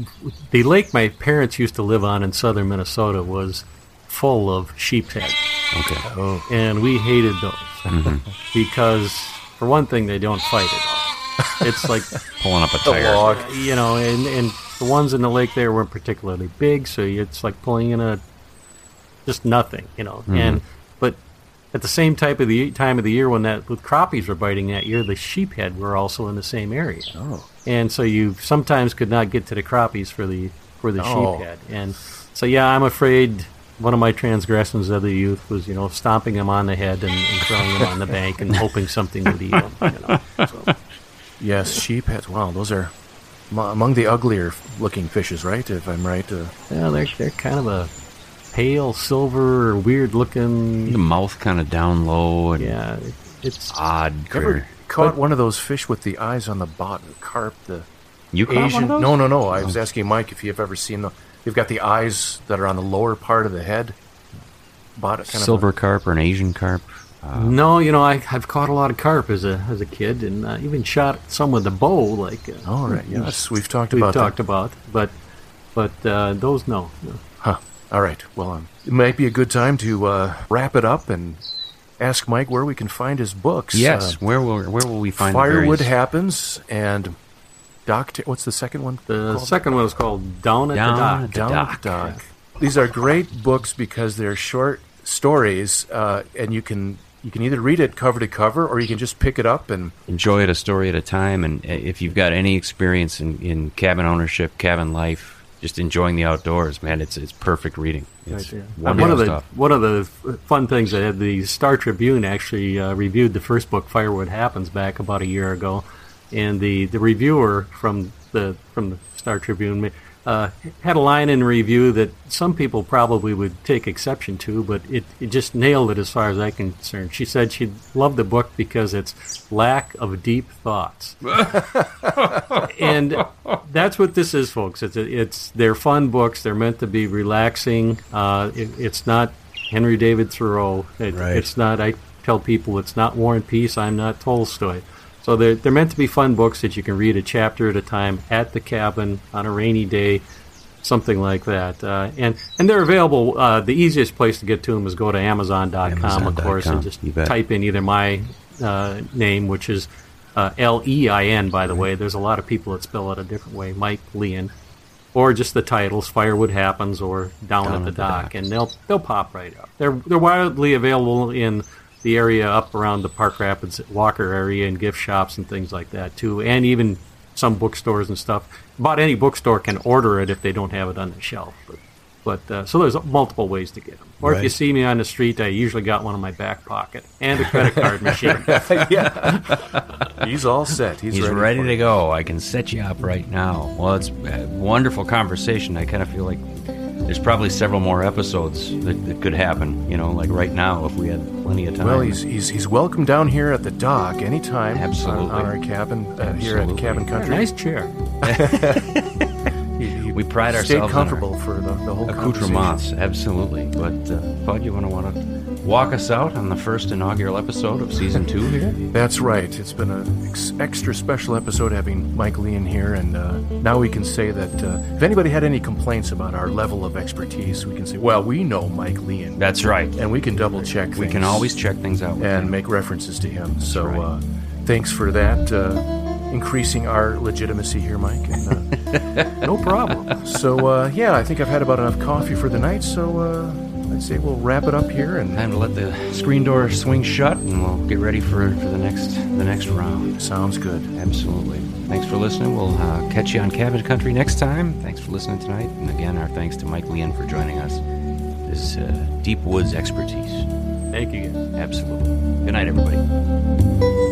the lake my parents used to live on in southern Minnesota was full of sheephead.
Okay.
Oh.
And we hated those
Mhm.
because, for one thing, they don't fight at all. It's like
Pulling up a tire.
log, you know, and, and the ones in the lake there weren't particularly big, so it's like pulling in a just nothing, you know.
Mhm.
And but at the same type of the time of the year when that with crappies were biting that year, the sheephead were also in the same area.
Oh.
And so you sometimes could not get to the crappies for the for the
Oh.
sheephead. And so yeah, I'm afraid one of my transgressions of the youth was, you know, stomping them on the head and, and throwing them on the bank and hoping something would eat them. You know. So,
yes, sheepheads? Wow, those are mo- among the uglier looking fishes, right? If I'm right. Uh,
yeah, they're they're kind of a pale silver, weird looking.
The mouth kind of down low and
yeah, it's
odd.
Ever
critter.
caught one of those fish with the eyes on the bottom? Carp, the
You caught one
Asian?
of those?
No, no, no. I was asking Mike if you've ever seen the. You've got the eyes that are on the lower part of the head. Bottom, kind
Silver
Of
carp or an Asian carp. Uh,
no, you know, I, I've caught a lot of carp as a as a kid, and uh, even shot some with a bow. Like, uh,
all right. Yes, we've talked
we've
about
talked
that.
about, but but uh, those no. no.
Huh. All right. Well, um, it might be a good time to uh, wrap it up and ask Mike where we can find his books.
yes.
Uh,
where will where will we find
Firewood
various-
happens and Doc. what's the second one?
The
called?
second one is called Down at
Down
the Dock.
Down
Dock.
at the Dock. These are great books because they're short stories, uh, and you can you can either read it cover to cover or you can just pick it up and
enjoy it a story at a time. And uh, if you've got any experience in, in cabin ownership, cabin life, just enjoying the outdoors, man, it's it's perfect reading. It's
Right, yeah. One of the
stuff.
one of the fun things that the Star Tribune actually uh, reviewed the first book, Firewood Happens, back about a year ago, and the, the reviewer from the from the Star Tribune uh, had a line in the review that some people probably would take exception to, but it, it just nailed it as far as I'm concerned. She said she loved the book because it's lack of deep thoughts. and that's what this is, folks. It's it's they're fun books. They're meant to be relaxing. Uh, it, it's not Henry David Thoreau. It,
Right.
It's not. I tell people it's not War and Peace. I'm not Tolstoy. So they're they're meant to be fun books that you can read a chapter at a time at the cabin on a rainy day. Something like that, uh, and and they're available. Uh, the easiest place to get to them is go to Amazon.com, of course,
Amazon.com,
and just type in either my uh, name, which is uh, L E I N, by the way. There's a lot of people that spell it a different way. Mike Lein, or just the titles "Firewood Happens" or "Down,
Down
at the,
the
dock,
Dock.
and they'll they'll pop right up. They're they're widely available in the area up around the Park Rapids Walker area and gift shops and things like that too, and even some bookstores and stuff. About any bookstore can order it if they don't have it on the shelf. But, but uh, so there's multiple ways to get them. Or if you see me on the street, I usually got one in my back pocket and a credit card machine.
yeah. He's all set. He's,
He's,
ready.
ready, to
it.
go. I can set you up right now. Well, it's a wonderful conversation. I kind of feel like there's probably several more episodes that, that could happen. You know, like right now if we had plenty of time.
Well, he's, he's he's welcome down here at the dock anytime.
Absolutely.
On, on our cabin uh, here at Cabin Country.
nice chair.
He- he
we pride
stayed
ourselves
comfortable
in
for the, the whole
accoutrements. Absolutely. But uh, Bud, you want to want to walk us out on the first inaugural episode of season two here?
That's right. It's been an ex- extra special episode having Mike Lein here, and uh, now we can say that uh, if anybody had any complaints about our level of expertise, we can say, well, we know Mike Lein.
That's right.
And we can double check
We can always check things out. with
and
him.
make references to him. so
right.
uh, thanks for that. Uh, increasing our legitimacy here, Mike. And, uh, no problem. So, uh, yeah, I think I've had about enough coffee for the night, so uh, I'd say we'll wrap it up here and
Time to let the screen door swing shut, and we'll get ready for for the next the next round.
sounds good.
Absolutely. Thanks for listening. We'll uh, catch you on Cabin Country next time. Thanks for listening tonight, and again, our thanks to Mike Lein for joining us. His uh, deep woods expertise.
Thank you. guys.
Absolutely. Good night, everybody.